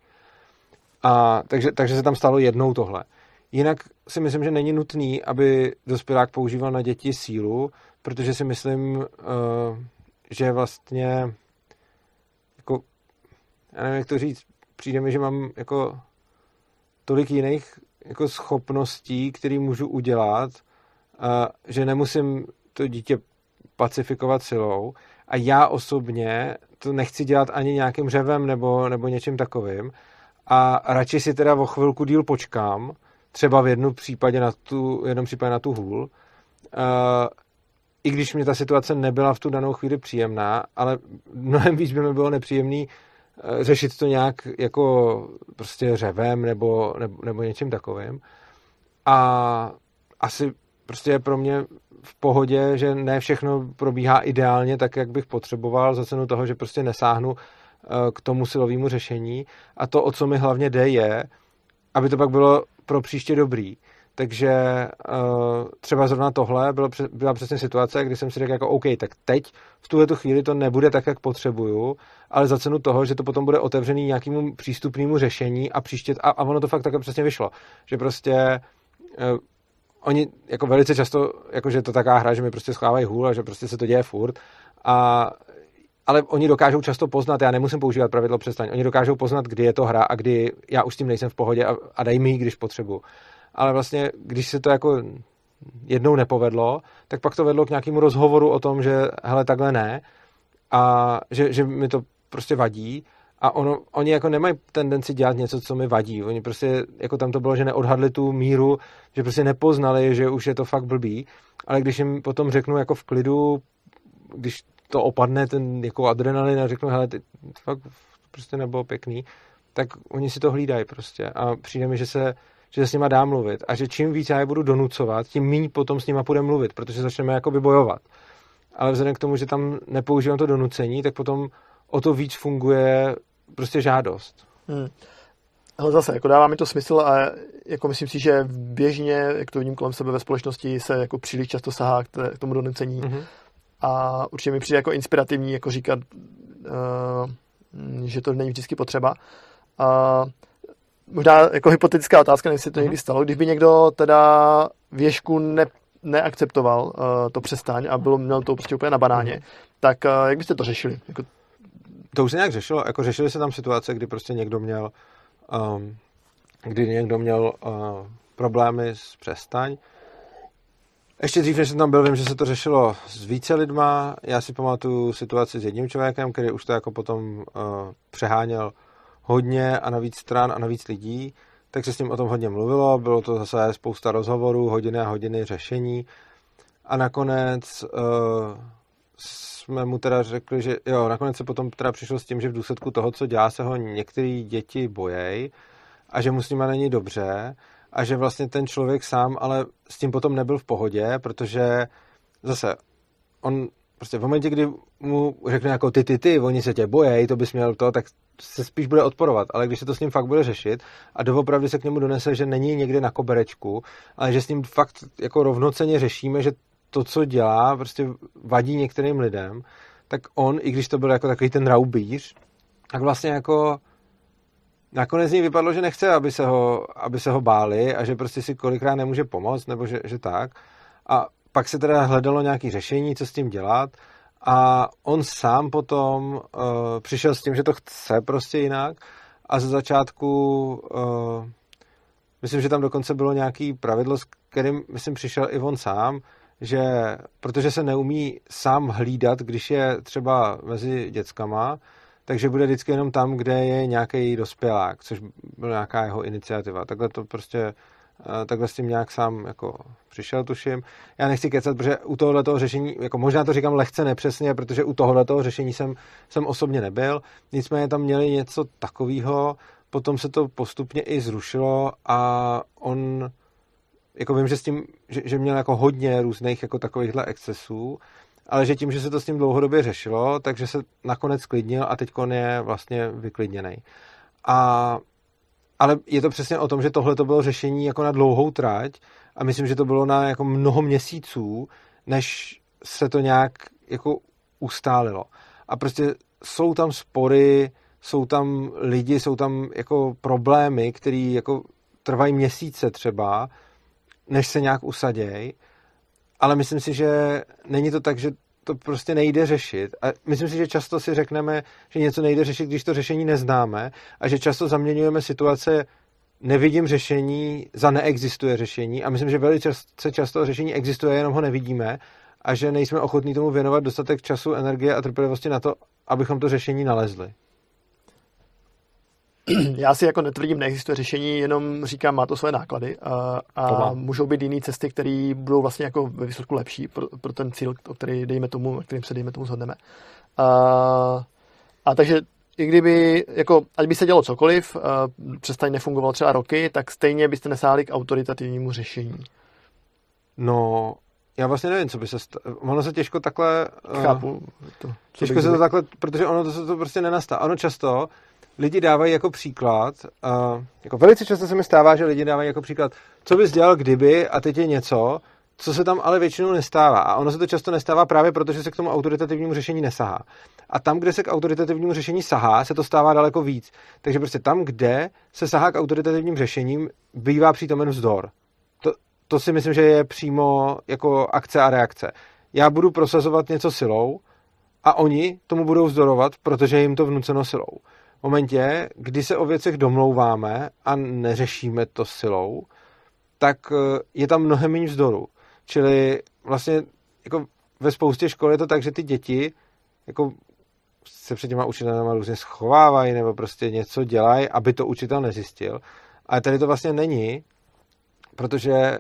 A, takže, takže se tam stalo jednou tohle. Jinak si myslím, že není nutný, aby dospělák používal na děti sílu, protože si myslím, uh, že vlastně jako, já nevím, jak to říct, přijde mi, že mám jako tolik jiných jako schopností, které můžu udělat, uh, že nemusím to dítě pacifikovat silou a já osobně to nechci dělat ani nějakým řevem nebo, nebo něčím takovým a radši si teda o chvilku díl počkám, třeba v jednom případě na tu, jednom případě na tu hůl, uh, i když mě ta situace nebyla v tu danou chvíli příjemná, ale mnohem víc by mi bylo nepříjemný uh, řešit to nějak jako prostě řevem nebo, nebo, nebo něčím takovým. A asi prostě je pro mě v pohodě, že ne všechno probíhá ideálně tak, jak bych potřeboval, za cenu toho, že prostě nesáhnu Eh, k tomu silovému řešení a to, o co mi hlavně jde, je, aby to pak bylo pro příště dobrý. Takže uh, třeba zrovna tohle bylo, byla přesně situace, kdy jsem si řekl jako OK, tak teď v tuhle chvíli to nebude tak, jak potřebuju, ale za cenu toho, že to potom bude otevřený nějakému přístupnému řešení a příště, a, a ono to fakt takhle přesně vyšlo, že prostě uh, oni jako velice často, jakože to taká hra, že mi prostě schvávají hůl a že prostě se to děje furt a ale oni dokážou často poznat, já nemusím používat pravidlo přestaň, oni dokážou poznat, kdy je to hra a kdy já už s tím nejsem v pohodě a, a dej mi ji, když potřebuji. Ale vlastně, když se to jako jednou nepovedlo, tak pak to vedlo k nějakému rozhovoru o tom, že hele, takhle ne a že, že mi to prostě vadí a ono, oni jako nemají tendenci dělat něco, co mi vadí. Oni prostě, jako tam to bylo, že neodhadli tu míru, že prostě nepoznali, že už je to fakt blbý, ale když jim potom řeknu jako v klidu, když to opadne, ten jako adrenalin a řeknu, hele, ty, to fakt prostě nebylo pěkný, tak oni si to hlídají prostě a přijde mi, že se, že se s nima dá mluvit a že čím víc já je budu donucovat, tím méně potom s nima půjde mluvit, protože začneme jakoby bojovat. Ale vzhledem k tomu, že tam nepoužívám to donucení, tak potom o to víc funguje prostě žádost. Hmm. Ale zase, jako dává mi to smysl a jako myslím si, že běžně, jak to vidím kolem sebe ve společnosti, se jako příliš často sahá k tomu donucení. Mm-hmm a určitě mi přijde jako inspirativní jako říkat, uh, že to není vždycky potřeba. A možná jako hypotetická otázka, nevím, jestli to někdy mhm. stalo, když by někdo teda věšku ne, neakceptoval uh, to přestaň a bylo, měl to prostě úplně na banáně, mm. tak uh, jak byste to řešili? Jako... To už se nějak řešilo, jako řešili se tam situace, kdy prostě někdo měl um, kdy někdo měl uh, problémy s přestaň ještě dřív, než jsem tam byl, vím, že se to řešilo s více lidma. Já si pamatuju situaci s jedním člověkem, který už to jako potom uh, přeháněl hodně a navíc stran a navíc lidí, tak se s ním o tom hodně mluvilo, bylo to zase spousta rozhovorů, hodiny a hodiny řešení. A nakonec uh, jsme mu teda řekli, že jo, nakonec se potom teda přišel s tím, že v důsledku toho, co dělá, se ho některé děti bojej a že mu s nima není dobře a že vlastně ten člověk sám ale s tím potom nebyl v pohodě, protože zase on prostě v momentě, kdy mu řekne jako ty, ty, ty, oni se tě bojejí, to bys měl to, tak se spíš bude odporovat, ale když se to s ním fakt bude řešit a doopravdy se k němu donese, že není někde na koberečku, ale že s ním fakt jako rovnoceně řešíme, že to, co dělá, prostě vadí některým lidem, tak on, i když to byl jako takový ten raubíř, tak vlastně jako nakonec z něj vypadlo, že nechce, aby se, ho, aby se ho báli a že prostě si kolikrát nemůže pomoct, nebo že, že tak. A pak se teda hledalo nějaké řešení, co s tím dělat a on sám potom uh, přišel s tím, že to chce prostě jinak a ze začátku uh, myslím, že tam dokonce bylo nějaký pravidlo, s kterým, myslím, přišel i on sám, že protože se neumí sám hlídat, když je třeba mezi dětskama, takže bude vždycky jenom tam, kde je nějaký dospělák, což byla nějaká jeho iniciativa. Takhle to prostě eh, takhle s tím nějak sám jako přišel, tuším. Já nechci kecat, protože u tohohle toho řešení, jako možná to říkám lehce nepřesně, protože u tohohle toho řešení jsem, jsem osobně nebyl, nicméně tam měli něco takového, potom se to postupně i zrušilo a on, jako vím, že s tím, že, že měl jako hodně různých jako takovýchhle excesů, ale že tím, že se to s tím dlouhodobě řešilo, takže se nakonec sklidnil a teď je vlastně vyklidněný. A, ale je to přesně o tom, že tohle to bylo řešení jako na dlouhou trať a myslím, že to bylo na jako mnoho měsíců, než se to nějak jako ustálilo. A prostě jsou tam spory, jsou tam lidi, jsou tam jako problémy, které jako trvají měsíce třeba, než se nějak usadějí. Ale myslím si, že není to tak, že to prostě nejde řešit. A myslím si, že často si řekneme, že něco nejde řešit, když to řešení neznáme a že často zaměňujeme situace nevidím řešení za neexistuje řešení a myslím, že velice často řešení existuje, jenom ho nevidíme a že nejsme ochotní tomu věnovat dostatek času, energie a trpělivosti na to, abychom to řešení nalezli. Já si jako netvrdím, neexistuje řešení, jenom říkám, má to své náklady a, a můžou být jiné cesty, které budou vlastně jako ve výsledku lepší pro, pro ten cíl, o který dejme tomu, kterým se dejme tomu zhodneme. A, a takže i kdyby, jako, ať by se dělo cokoliv, přestaň nefungovalo třeba roky, tak stejně byste nesáhli k autoritativnímu řešení. No, já vlastně nevím, co by se stalo. Ono se těžko takhle... Eh, Chápu. To, těžko se to takhle, protože ono to se to prostě nenastá. Ono často lidi dávají jako příklad, uh, jako velice často se mi stává, že lidi dávají jako příklad, co bys dělal kdyby a teď je něco, co se tam ale většinou nestává. A ono se to často nestává právě proto, že se k tomu autoritativnímu řešení nesahá. A tam, kde se k autoritativnímu řešení sahá, se to stává daleko víc. Takže prostě tam, kde se sahá k autoritativním řešením, bývá přítomen vzdor. To, to si myslím, že je přímo jako akce a reakce. Já budu prosazovat něco silou a oni tomu budou vzdorovat, protože jim to vnuceno silou. Momentě, kdy se o věcech domlouváme a neřešíme to silou, tak eh, je tam mnohem méně vzdoru. Čili vlastně jako ve spoustě škol je to tak, že ty děti jako se před těma učitelema různě schovávají nebo prostě něco dělají, aby to učitel nezjistil. Ale tady to vlastně není, protože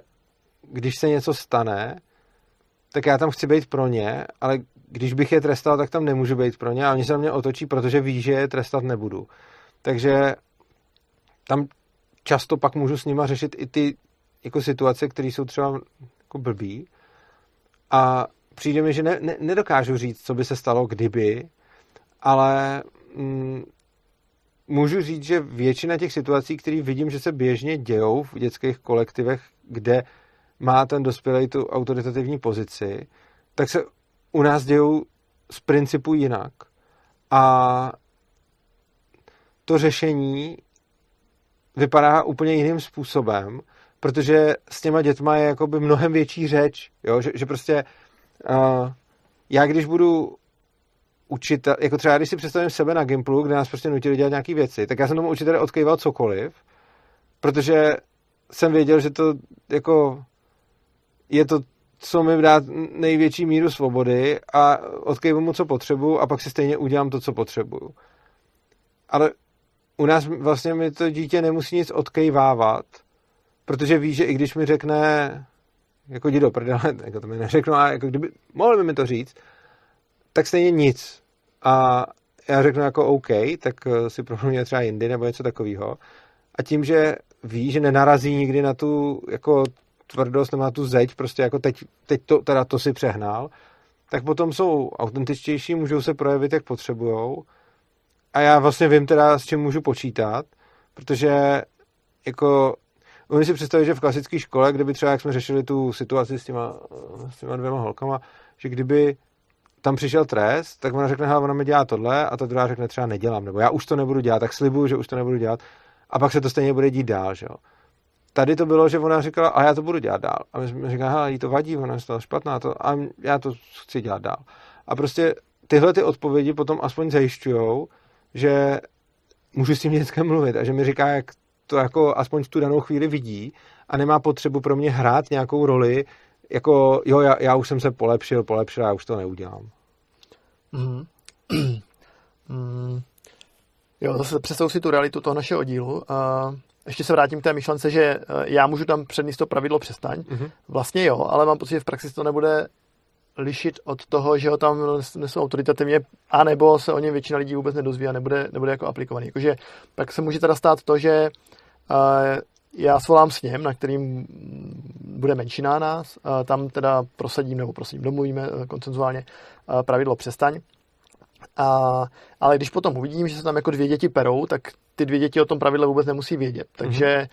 když se něco stane, tak já tam chci být pro ně, ale když bych je trestal, tak tam nemůžu být pro ně a oni se na mě otočí, protože ví, že je trestat nebudu. Takže tam často pak můžu s nima řešit i ty jako situace, které jsou třeba jako blbý a přijde mi, že ne, ne, nedokážu říct, co by se stalo, kdyby, ale mm, můžu říct, že většina těch situací, které vidím, že se běžně dějou v dětských kolektivech, kde má ten dospělý tu autoritativní pozici, tak se u nás dějou z principu jinak. A to řešení vypadá úplně jiným způsobem, protože s těma dětma je jakoby mnohem větší řeč, jo? Že, že prostě uh, já když budu učitel, jako třeba když si představím sebe na Gimplu, kde nás prostě nutili dělat nějaké věci, tak já jsem tomu učiteli odkýval cokoliv, protože jsem věděl, že to jako je to, co mi dá největší míru svobody a odkývám mu, co potřebuju a pak si stejně udělám to, co potřebuju. Ale u nás vlastně mi to dítě nemusí nic odkejvávat, protože ví, že i když mi řekne jako jdi do prdele, jako to mi neřeknu, a jako kdyby, mohl by mi to říct, tak stejně nic. A já řeknu jako OK, tak eh, si mě třeba jindy nebo něco takového. A tím, že ví, že nenarazí nikdy na tu jako tvrdost na tu zeď, prostě jako teď, teď to, teda to si přehnal, tak potom jsou autentičtější, můžou se projevit, jak potřebujou. A já vlastně vím teda, s čím můžu počítat, protože jako Umím si představit, že v klasické škole, kdyby třeba, jak jsme řešili tu situaci s těma, s těma dvěma holkama, že kdyby tam přišel trest, tak ona řekne, ona mi dělá tohle a ta druhá řekne třeba nedělám, nebo já už to nebudu dělat, tak slibuju, že už to nebudu dělat a pak se to stejně bude dít dál, že jo. Tady to bylo, že ona říkala, a já to budu dělat dál. A my jsme říkali, hele, jí to vadí, ona je to špatná, to, a já to chci dělat dál. A prostě tyhle ty odpovědi potom aspoň zajišťují, že můžu s tím dětskem mluvit a že mi říká, jak to jako aspoň v tu danou chvíli vidí a nemá potřebu pro mě hrát nějakou roli, jako jo, já, já už jsem se polepšil, polepšil, já už to neudělám. Mm. mm. Jo, zase představu si tu realitu toho našeho dílu. A ještě se vrátím k té myšlence, že eh, já můžu tam přednést to pravidlo přestaň. Mm-hmm. Vlastně jo, ale mám pocit, že v praxi to nebude lišit od toho, že ho tam nesou autoritativně, anebo se o něm většina lidí vůbec nedozví a nebude, nebude jako aplikovaný. Jakože pak se může teda stát to, že já svolám s ním, na kterým bude menšina nás, tam teda prosadím nebo prosím, domluvíme e, koncenzuálně pravidlo přestaň. A, ale když potom uvidím, že se tam jako dvě děti perou, tak ty dvě děti o tom pravidle vůbec nemusí vědět. Mhm. Takže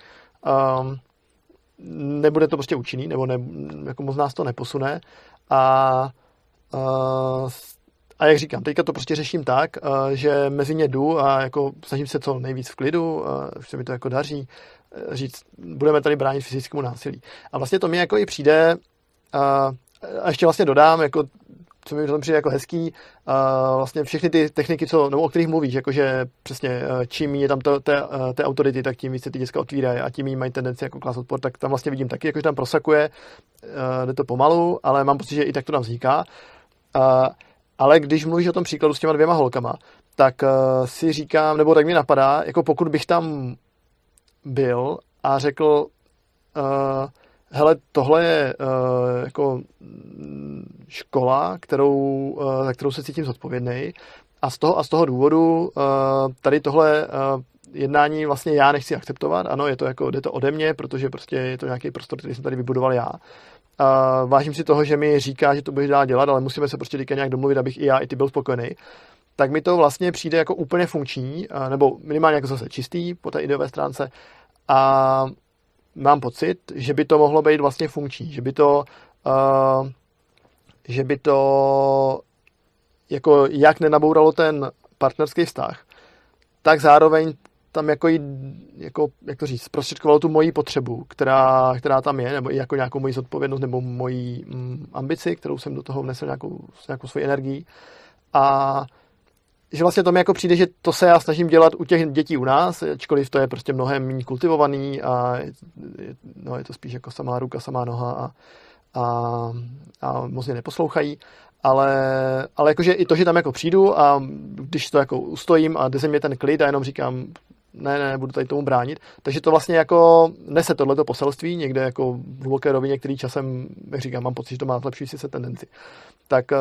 um, nebude to prostě účinný, nebo ne, jako moc nás to neposune. A, uh, a jak říkám, teďka to prostě řeším tak, uh, že mezi ně jdu a jako snažím se co nejvíc v klidu, uh, už se mi to jako daří, říct, budeme tady bránit fyzickému násilí. A vlastně to mi jako i přijde, uh, a ještě vlastně dodám, jako co mi tam přijde jako hezký, a vlastně všechny ty techniky, co, nebo o kterých mluvíš, jakože přesně eh, čím je tam to, té, autority, tak tím víc se ty děcka otvírají a tím jí mají tendenci jako klas odpor, tak tam vlastně vidím taky, jakože tam prosakuje, eh, jde to pomalu, ale mám pocit, že i tak to tam vzniká. A, ale když mluvíš o tom příkladu s těma dvěma holkama, tak si říkám, nebo tak mi napadá, jako pokud bych tam byl a řekl, uh, hele, tohle je uh, jako škola, kterou, uh, za kterou se cítím zodpovědný a z toho, a z toho důvodu uh, tady tohle uh, jednání vlastně já nechci akceptovat. Ano, je to jako, jde to ode mě, protože prostě je to nějaký prostor, který jsem tady vybudoval já. Uh, vážím si toho, že mi říká, že to budeš dál dělat, ale musíme se prostě nějak domluvit, abych i já, i ty byl spokojený. Tak mi to vlastně přijde jako úplně funkční, uh, nebo minimálně jako zase čistý po té ideové stránce. A mám pocit, že by to mohlo být vlastně funkční, že by to, uh, že by to jako jak nenabouralo ten partnerský vztah, tak zároveň tam jako, jí, jako jak to říct, zprostředkovalo tu moji potřebu, která, která tam je, nebo i jako nějakou moji zodpovědnost, nebo moji mm, ambici, kterou jsem do toho vnesl nějakou, nějakou svoji energii. A že vlastně to mi jako přijde, že to se já snažím dělat u těch dětí u nás, ačkoliv to je prostě mnohem méně kultivovaný a je, no, je to spíš jako samá ruka, samá noha a, a, a moc mě neposlouchají. Ale, ale jakože i to, že tam jako přijdu a když to jako ustojím a jde mě ten klid a jenom říkám, ne, ne, budu tady tomu bránit. Takže to vlastně jako nese tohleto poselství někde jako v hluboké rovině, který časem, jak říkám, mám pocit, že to má zlepšující se tendenci. Tak eh,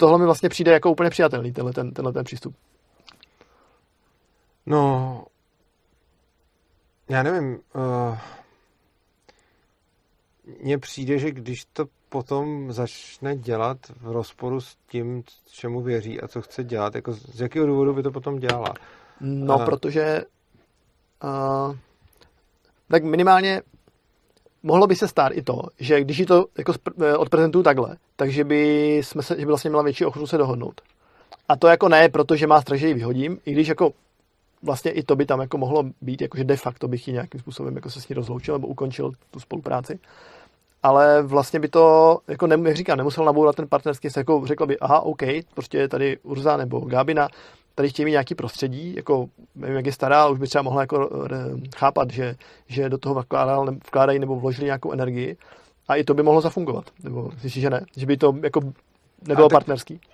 tohle mi vlastně přijde jako úplně přijatelný, tenhle ten, tenhle ten přístup. No, já nevím, uh, mně přijde, že když to potom začne dělat v rozporu s tím, čemu věří a co chce dělat, jako z jakého důvodu by to potom dělala? No, uh, protože uh, tak minimálně mohlo by se stát i to, že když ji to jako eh, odprezentuju takhle, takže by, jsme se, že by vlastně měla větší ochotu se dohodnout. A to jako ne, protože má strach, že ji vyhodím, i když jako vlastně i to by tam jako mohlo být, jakože de facto bych ji nějakým způsobem jako se s ní rozloučil nebo ukončil tu spolupráci. Ale vlastně by to, jako ne, jak říkám, nemusel nabourat ten partnerský, jako řekl by, aha, OK, prostě tady Urza nebo Gábina, tady chtějí mít nějaký prostředí, jako nevím, jak je stará, ale už by třeba mohla jako eh, chápat, že, že do toho vkládal, vkládají nebo vložili nějakou energii a i to by mohlo zafungovat. Nebo myslíš, že ne? Že by to jako nebylo ale partnerský? Tak,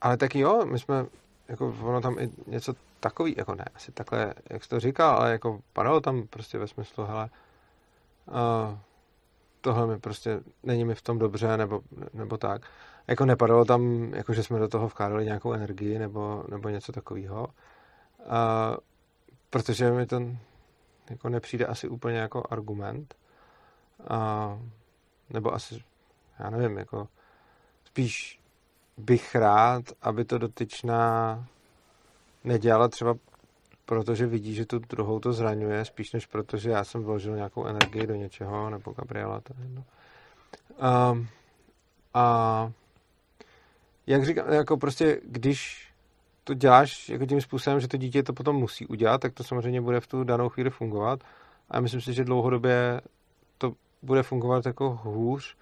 ale tak jo, my jsme, jako ono tam i něco takový, jako ne, asi takhle, jak jsi to říkal, ale jako padalo tam prostě ve smyslu, hele, uh, tohle mi prostě, není mi v tom dobře, nebo, nebo tak jako nepadalo tam, jako že jsme do toho vkládali nějakou energii nebo, nebo něco takového. A, protože mi to jako nepřijde asi úplně jako argument. A, nebo asi, já nevím, jako spíš bych rád, aby to dotyčná nedělala třeba protože vidí, že tu druhou to zraňuje, spíš než protože já jsem vložil nějakou energii do něčeho, nebo Gabriela, to je jedno. A, a jak říkám, jako prostě, když to děláš jako tím způsobem, že to dítě to potom musí udělat, tak to samozřejmě bude v tu danou chvíli fungovat. A myslím si, že dlouhodobě to bude fungovat jako hůř,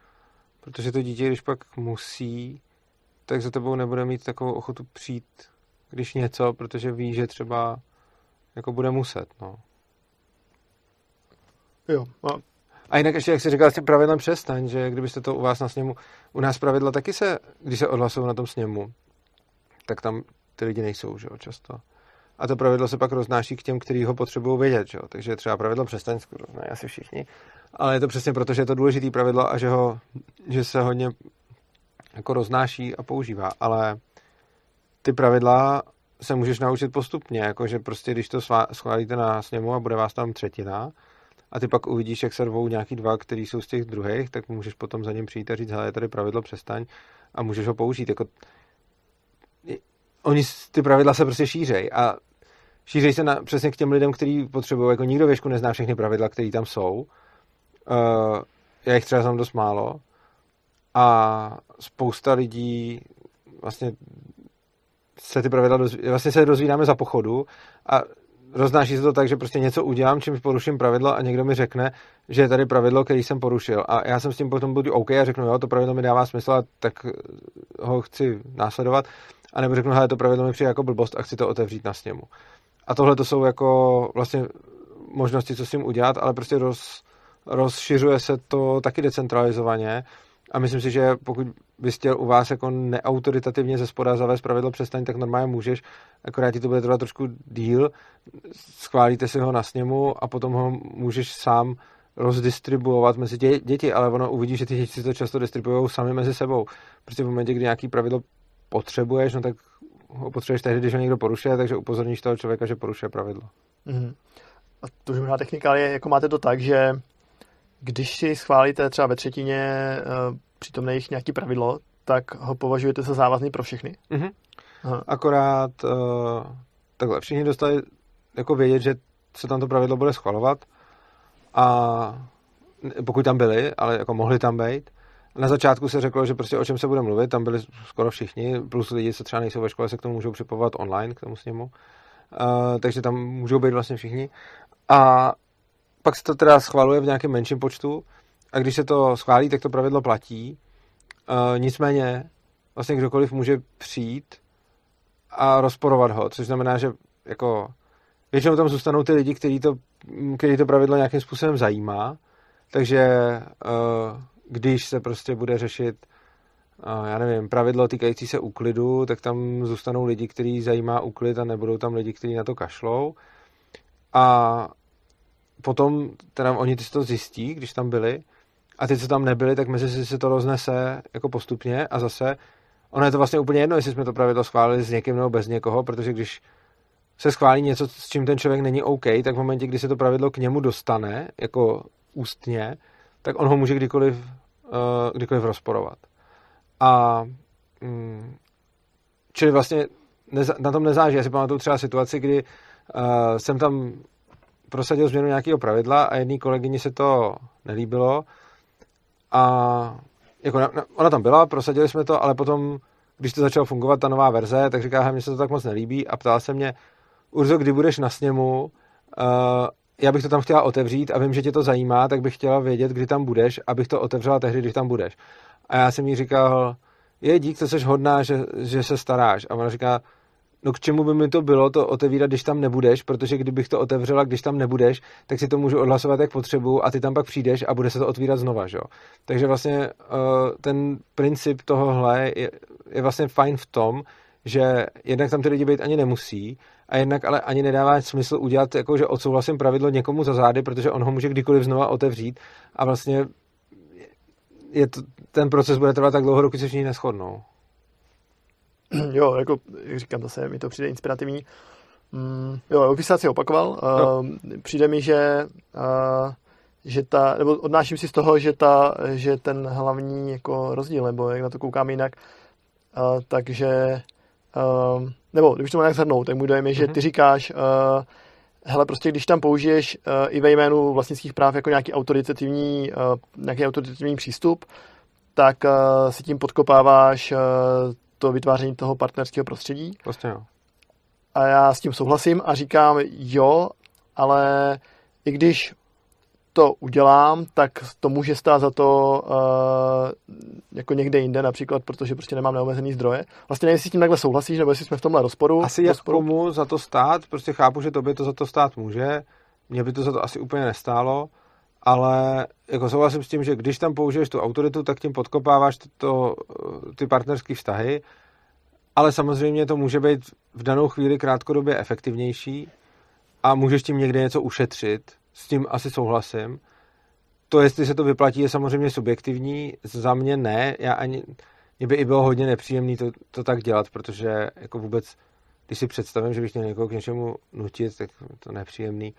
protože to dítě, když pak musí, tak za tebou nebude mít takovou ochotu přijít, když něco, protože ví, že třeba jako bude muset, no. Jo, a a jinak ještě, jak jsi říkal, s tím pravidlem přestaň, že kdybyste to u vás na sněmu, u nás pravidla taky se, když se odhlasují na tom sněmu, tak tam ty lidi nejsou, že jo, často. A to pravidlo se pak roznáší k těm, kteří ho potřebují vědět, že jo. Takže třeba pravidlo přestaň, znají asi všichni. Ale je to přesně proto, že je to důležitý pravidlo a že, ho, že se hodně jako roznáší a používá. Ale ty pravidla se můžeš naučit postupně, jakože prostě když to schválíte na sněmu a bude vás tam třetina, a ty pak uvidíš, jak se rvou nějaký dva, který jsou z těch druhých, tak můžeš potom za ním přijít a říct, hele, je tady pravidlo, přestaň a můžeš ho použít. Jako, oni, ty pravidla se prostě šířej a šířej se na, přesně k těm lidem, kteří potřebují, jako nikdo věšku nezná všechny pravidla, které tam jsou. Uh, já jich třeba znám dost málo a spousta lidí vlastně se ty pravidla dozví, vlastně se dozvídáme za pochodu a roznáší se to tak, že prostě něco udělám, čím poruším pravidlo a někdo mi řekne, že je tady pravidlo, který jsem porušil. A já jsem s tím potom budu OK a řeknu, jo, to pravidlo mi dává smysl a tak ho chci následovat. A nebo řeknu, hele, to pravidlo mi přijde jako blbost a chci to otevřít na sněmu. A tohle to jsou jako vlastně možnosti, co s tím udělat, ale prostě roz, rozšiřuje se to taky decentralizovaně a myslím si, že pokud bys chtěl u vás jako neautoritativně ze spoda zavést pravidlo přestaň, tak normálně můžeš, akorát ti to bude trvat trošku díl, schválíte si ho na sněmu a potom ho můžeš sám rozdistribuovat mezi tě, děti, ale ono uvidí, že ty děti si to často distribuují sami mezi sebou. Prostě v momentě, kdy nějaký pravidlo potřebuješ, no tak ho potřebuješ tehdy, když ho někdo porušuje, takže upozorníš toho člověka, že porušuje pravidlo. Mm-hmm. A to už možná technika je, jako máte to tak, že když si schválíte třeba ve třetině uh, přítomných nějaký pravidlo, tak ho považujete za závazný pro všechny. Mm-hmm. Akorát uh, takhle, všichni dostali jako vědět, že se tam to pravidlo bude schvalovat a pokud tam byli, ale jako mohli tam být. Na začátku se řeklo, že prostě o čem se bude mluvit, tam byli skoro všichni, plus lidi, co třeba nejsou ve škole, se k tomu můžou připovat online, k tomu sněmu. Uh, takže tam můžou být vlastně všichni. A pak se to teda schvaluje v nějakém menším počtu a když se to schválí, tak to pravidlo platí. Uh, nicméně vlastně kdokoliv může přijít a rozporovat ho, což znamená, že jako většinou tam zůstanou ty lidi, kteří to, který to pravidlo nějakým způsobem zajímá, takže uh, když se prostě bude řešit uh, já nevím, pravidlo týkající se úklidu, tak tam zůstanou lidi, kteří zajímá úklid a nebudou tam lidi, kteří na to kašlou. A potom teda oni to zjistí, když tam byli, a ty, co tam nebyli, tak mezi si se to roznese jako postupně a zase ono je to vlastně úplně jedno, jestli jsme to pravidlo schválili s někým nebo bez někoho, protože když se schválí něco, s čím ten člověk není OK, tak v momentě, kdy se to pravidlo k němu dostane, jako ústně, tak on ho může kdykoliv, uh, kdykoliv rozporovat. A mm, čili vlastně na tom nezáží. Já si pamatuju třeba situaci, kdy uh, jsem tam prosadil změnu nějakého pravidla a jedné kolegyni se to nelíbilo a jako na, na, ona tam byla, prosadili jsme to, ale potom, když to začalo fungovat, ta nová verze, tak říká, mně se to tak moc nelíbí a ptala se mě, Urzo, kdy budeš na sněmu, uh, já bych to tam chtěla otevřít a vím, že tě to zajímá, tak bych chtěla vědět, kdy tam budeš, abych to otevřela tehdy, když tam budeš. A já jsem jí říkal, je dík, to jsi hodná, že, že se staráš. A ona říká, no k čemu by mi to bylo to otevírat, když tam nebudeš, protože kdybych to otevřela, když tam nebudeš, tak si to můžu odhlasovat jak potřebu a ty tam pak přijdeš a bude se to otvírat znova, že? Takže vlastně uh, ten princip tohohle je, je vlastně fajn v tom, že jednak tam ty lidi být ani nemusí a jednak ale ani nedává smysl udělat, jako že odsouhlasím pravidlo někomu za zády, protože on ho může kdykoliv znova otevřít a vlastně je to, ten proces bude trvat tak dlouho, dokud se všichni neschodnou. Jo, jako, jak říkám, zase mi to přijde inspirativní. Mm, jo, opисat si opakoval. No. Uh, přijde mi, že uh, že ta, nebo odnáším si z toho, že, ta, že ten hlavní jako rozdíl, nebo jak na to koukám jinak, uh, takže, uh, nebo když to nějak zhrnout, tak můj dojem je, že mhm. ty říkáš, uh, hele, prostě když tam použiješ uh, i ve jménu vlastnických práv jako nějaký autoritativní, uh, nějaký autoritativní přístup, tak uh, si tím podkopáváš uh, to vytváření toho partnerského prostředí. Vlastně jo. A já s tím souhlasím a říkám, jo, ale i když to udělám, tak to může stát za to uh, jako někde jinde, například, protože prostě nemám neomezený zdroje. Vlastně nevím, jestli s tím takhle souhlasíš, nebo jestli jsme v tomhle rozporu. Asi jak rozporu. komu za to stát, prostě chápu, že tobě to za to stát může, mě by to za to asi úplně nestálo, ale jako souhlasím s tím, že když tam použiješ tu autoritu, tak tím podkopáváš to, ty partnerské vztahy, ale samozřejmě to může být v danou chvíli krátkodobě efektivnější a můžeš tím někde něco ušetřit, s tím asi souhlasím. To, jestli se to vyplatí, je samozřejmě subjektivní, za mě ne, já ani, mě by i bylo hodně nepříjemné to, to tak dělat, protože jako vůbec, když si představím, že bych měl někoho k něčemu nutit, tak to nepříjemný.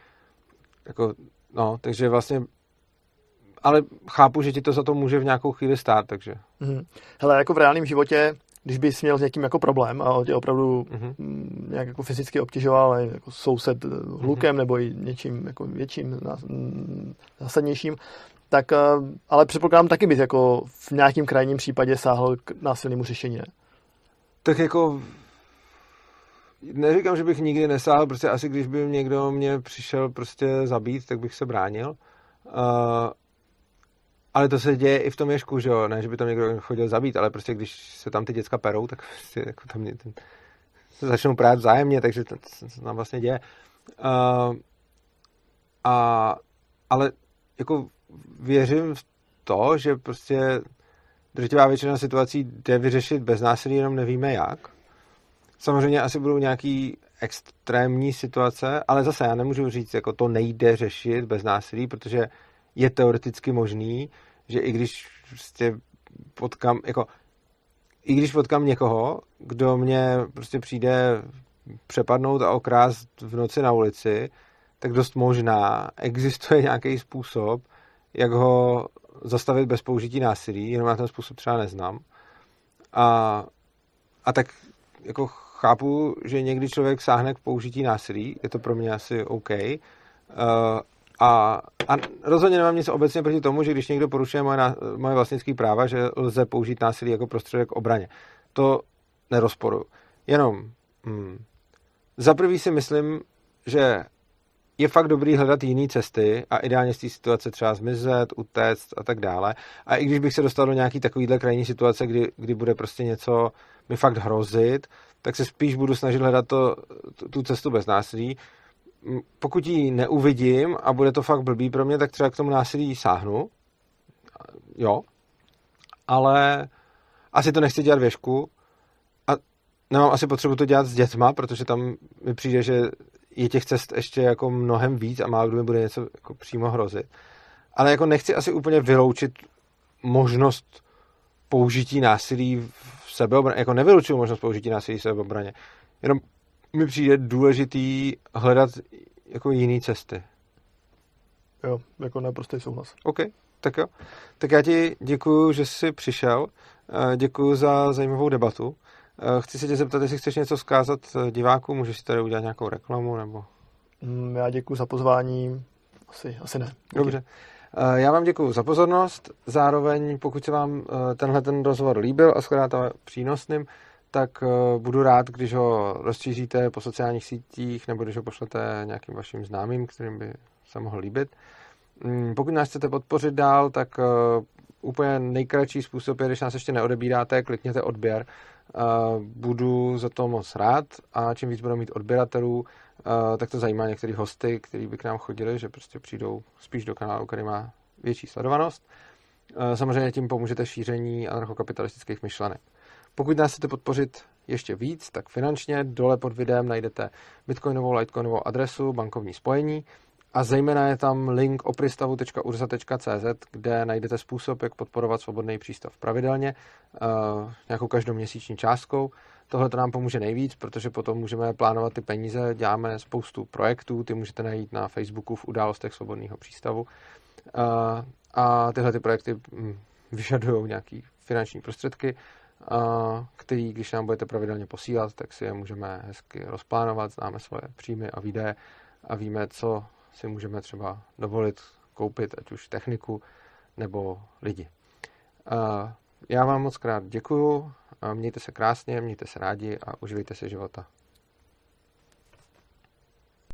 Jako, no, takže vlastně ale chápu, že ti to za to může v nějakou chvíli stát, takže. Hmm. Hele, jako v reálném životě, když bys měl s někým jako problém a tě opravdu mm-hmm. nějak jako fyzicky obtěžoval, jako soused hlukem mm-hmm. nebo i něčím jako větším, zásadnějším, tak eh, ale předpokládám taky být jako v nějakém krajním případě sáhl k násilnému řešení, ne? Tak jako neříkám, že bych nikdy nesáhl, prostě asi když by někdo mě přišel prostě zabít, tak bych se bránil. Uh, ale to se děje i v tom ješku, že jo, ne, že by tam někdo chodil zabít, ale prostě když se tam ty děcka perou, tak prostě jako tam ten, se začnou prát vzájemně, takže to, to se tam vlastně děje. Uh, a, ale jako věřím v to, že prostě drtivá většina situací jde vyřešit bez násilí, jenom nevíme jak. Samozřejmě asi budou nějaký extrémní situace, ale zase já nemůžu říct, jako to nejde řešit bez násilí, protože je teoreticky možný, že i když prostě potkám, jako i když potkám někoho, kdo mě prostě přijde přepadnout a okrást v noci na ulici, tak dost možná existuje nějaký způsob, jak ho zastavit bez použití násilí, jenom já ten způsob třeba neznám. A, a tak jako chápu, že někdy člověk sáhne k použití násilí, je to pro mě asi OK. Uh, a, a rozhodně nemám nic obecně proti tomu, že když někdo porušuje moje, moje vlastnické práva, že lze použít násilí jako prostředek obraně. To nerozporuju. Jenom hmm, za prvý si myslím, že je fakt dobrý hledat jiné cesty a ideálně z té situace třeba zmizet, utéct a tak dále. A i když bych se dostal do nějaký takovýhle krajní situace, kdy, kdy bude prostě něco mi fakt hrozit, tak se spíš budu snažit hledat to, tu cestu bez násilí. Pokud ji neuvidím a bude to fakt blbý pro mě, tak třeba k tomu násilí sáhnu. Jo. Ale asi to nechci dělat věšku. A nemám asi potřebu to dělat s dětma, protože tam mi přijde, že je těch cest ještě jako mnohem víc a kdo mi bude něco jako přímo hrozit. Ale jako nechci asi úplně vyloučit možnost použití násilí v sebeobraně, jako nevylučuju možnost použití násilí v sebeobraně. Jenom mi přijde důležitý hledat jako jiné cesty. Jo, jako naprostý souhlas. OK, tak jo. Tak já ti děkuji, že jsi přišel. Eh, děkuji za zajímavou debatu. Eh, chci se tě zeptat, jestli chceš něco zkázat eh, divákům, můžeš si tady udělat nějakou reklamu, nebo... Mm, já děkuji za pozvání. Asi, asi ne. Díky. Dobře. Já vám děkuji za pozornost. Zároveň, pokud se vám tenhle ten rozhovor líbil a shledáte přínosným, tak budu rád, když ho rozšíříte po sociálních sítích nebo když ho pošlete nějakým vašim známým, kterým by se mohl líbit. Mm, pokud nás chcete podpořit dál, tak úplně nejkratší způsob je, když nás ještě neodebíráte, klikněte odběr budu za to moc rád a čím víc budou mít odběratelů, tak to zajímá některý hosty, kteří by k nám chodili, že prostě přijdou spíš do kanálu, který má větší sledovanost. Samozřejmě tím pomůžete šíření anarchokapitalistických myšlenek. Pokud nás chcete podpořit ještě víc, tak finančně dole pod videem najdete bitcoinovou, litecoinovou adresu, bankovní spojení a zejména je tam link opristavu.urza.cz, kde najdete způsob, jak podporovat svobodný přístav pravidelně, uh, nějakou každoměsíční částkou. Tohle to nám pomůže nejvíc, protože potom můžeme plánovat ty peníze, děláme spoustu projektů, ty můžete najít na Facebooku v událostech svobodného přístavu. Uh, a tyhle ty projekty hm, vyžadují nějaké finanční prostředky, který, když nám budete pravidelně posílat, tak si je můžeme hezky rozplánovat, známe svoje příjmy a výdaje a víme, co si můžeme třeba dovolit koupit, ať už techniku nebo lidi. Já vám moc krát děkuju, mějte se krásně, mějte se rádi a uživejte si života.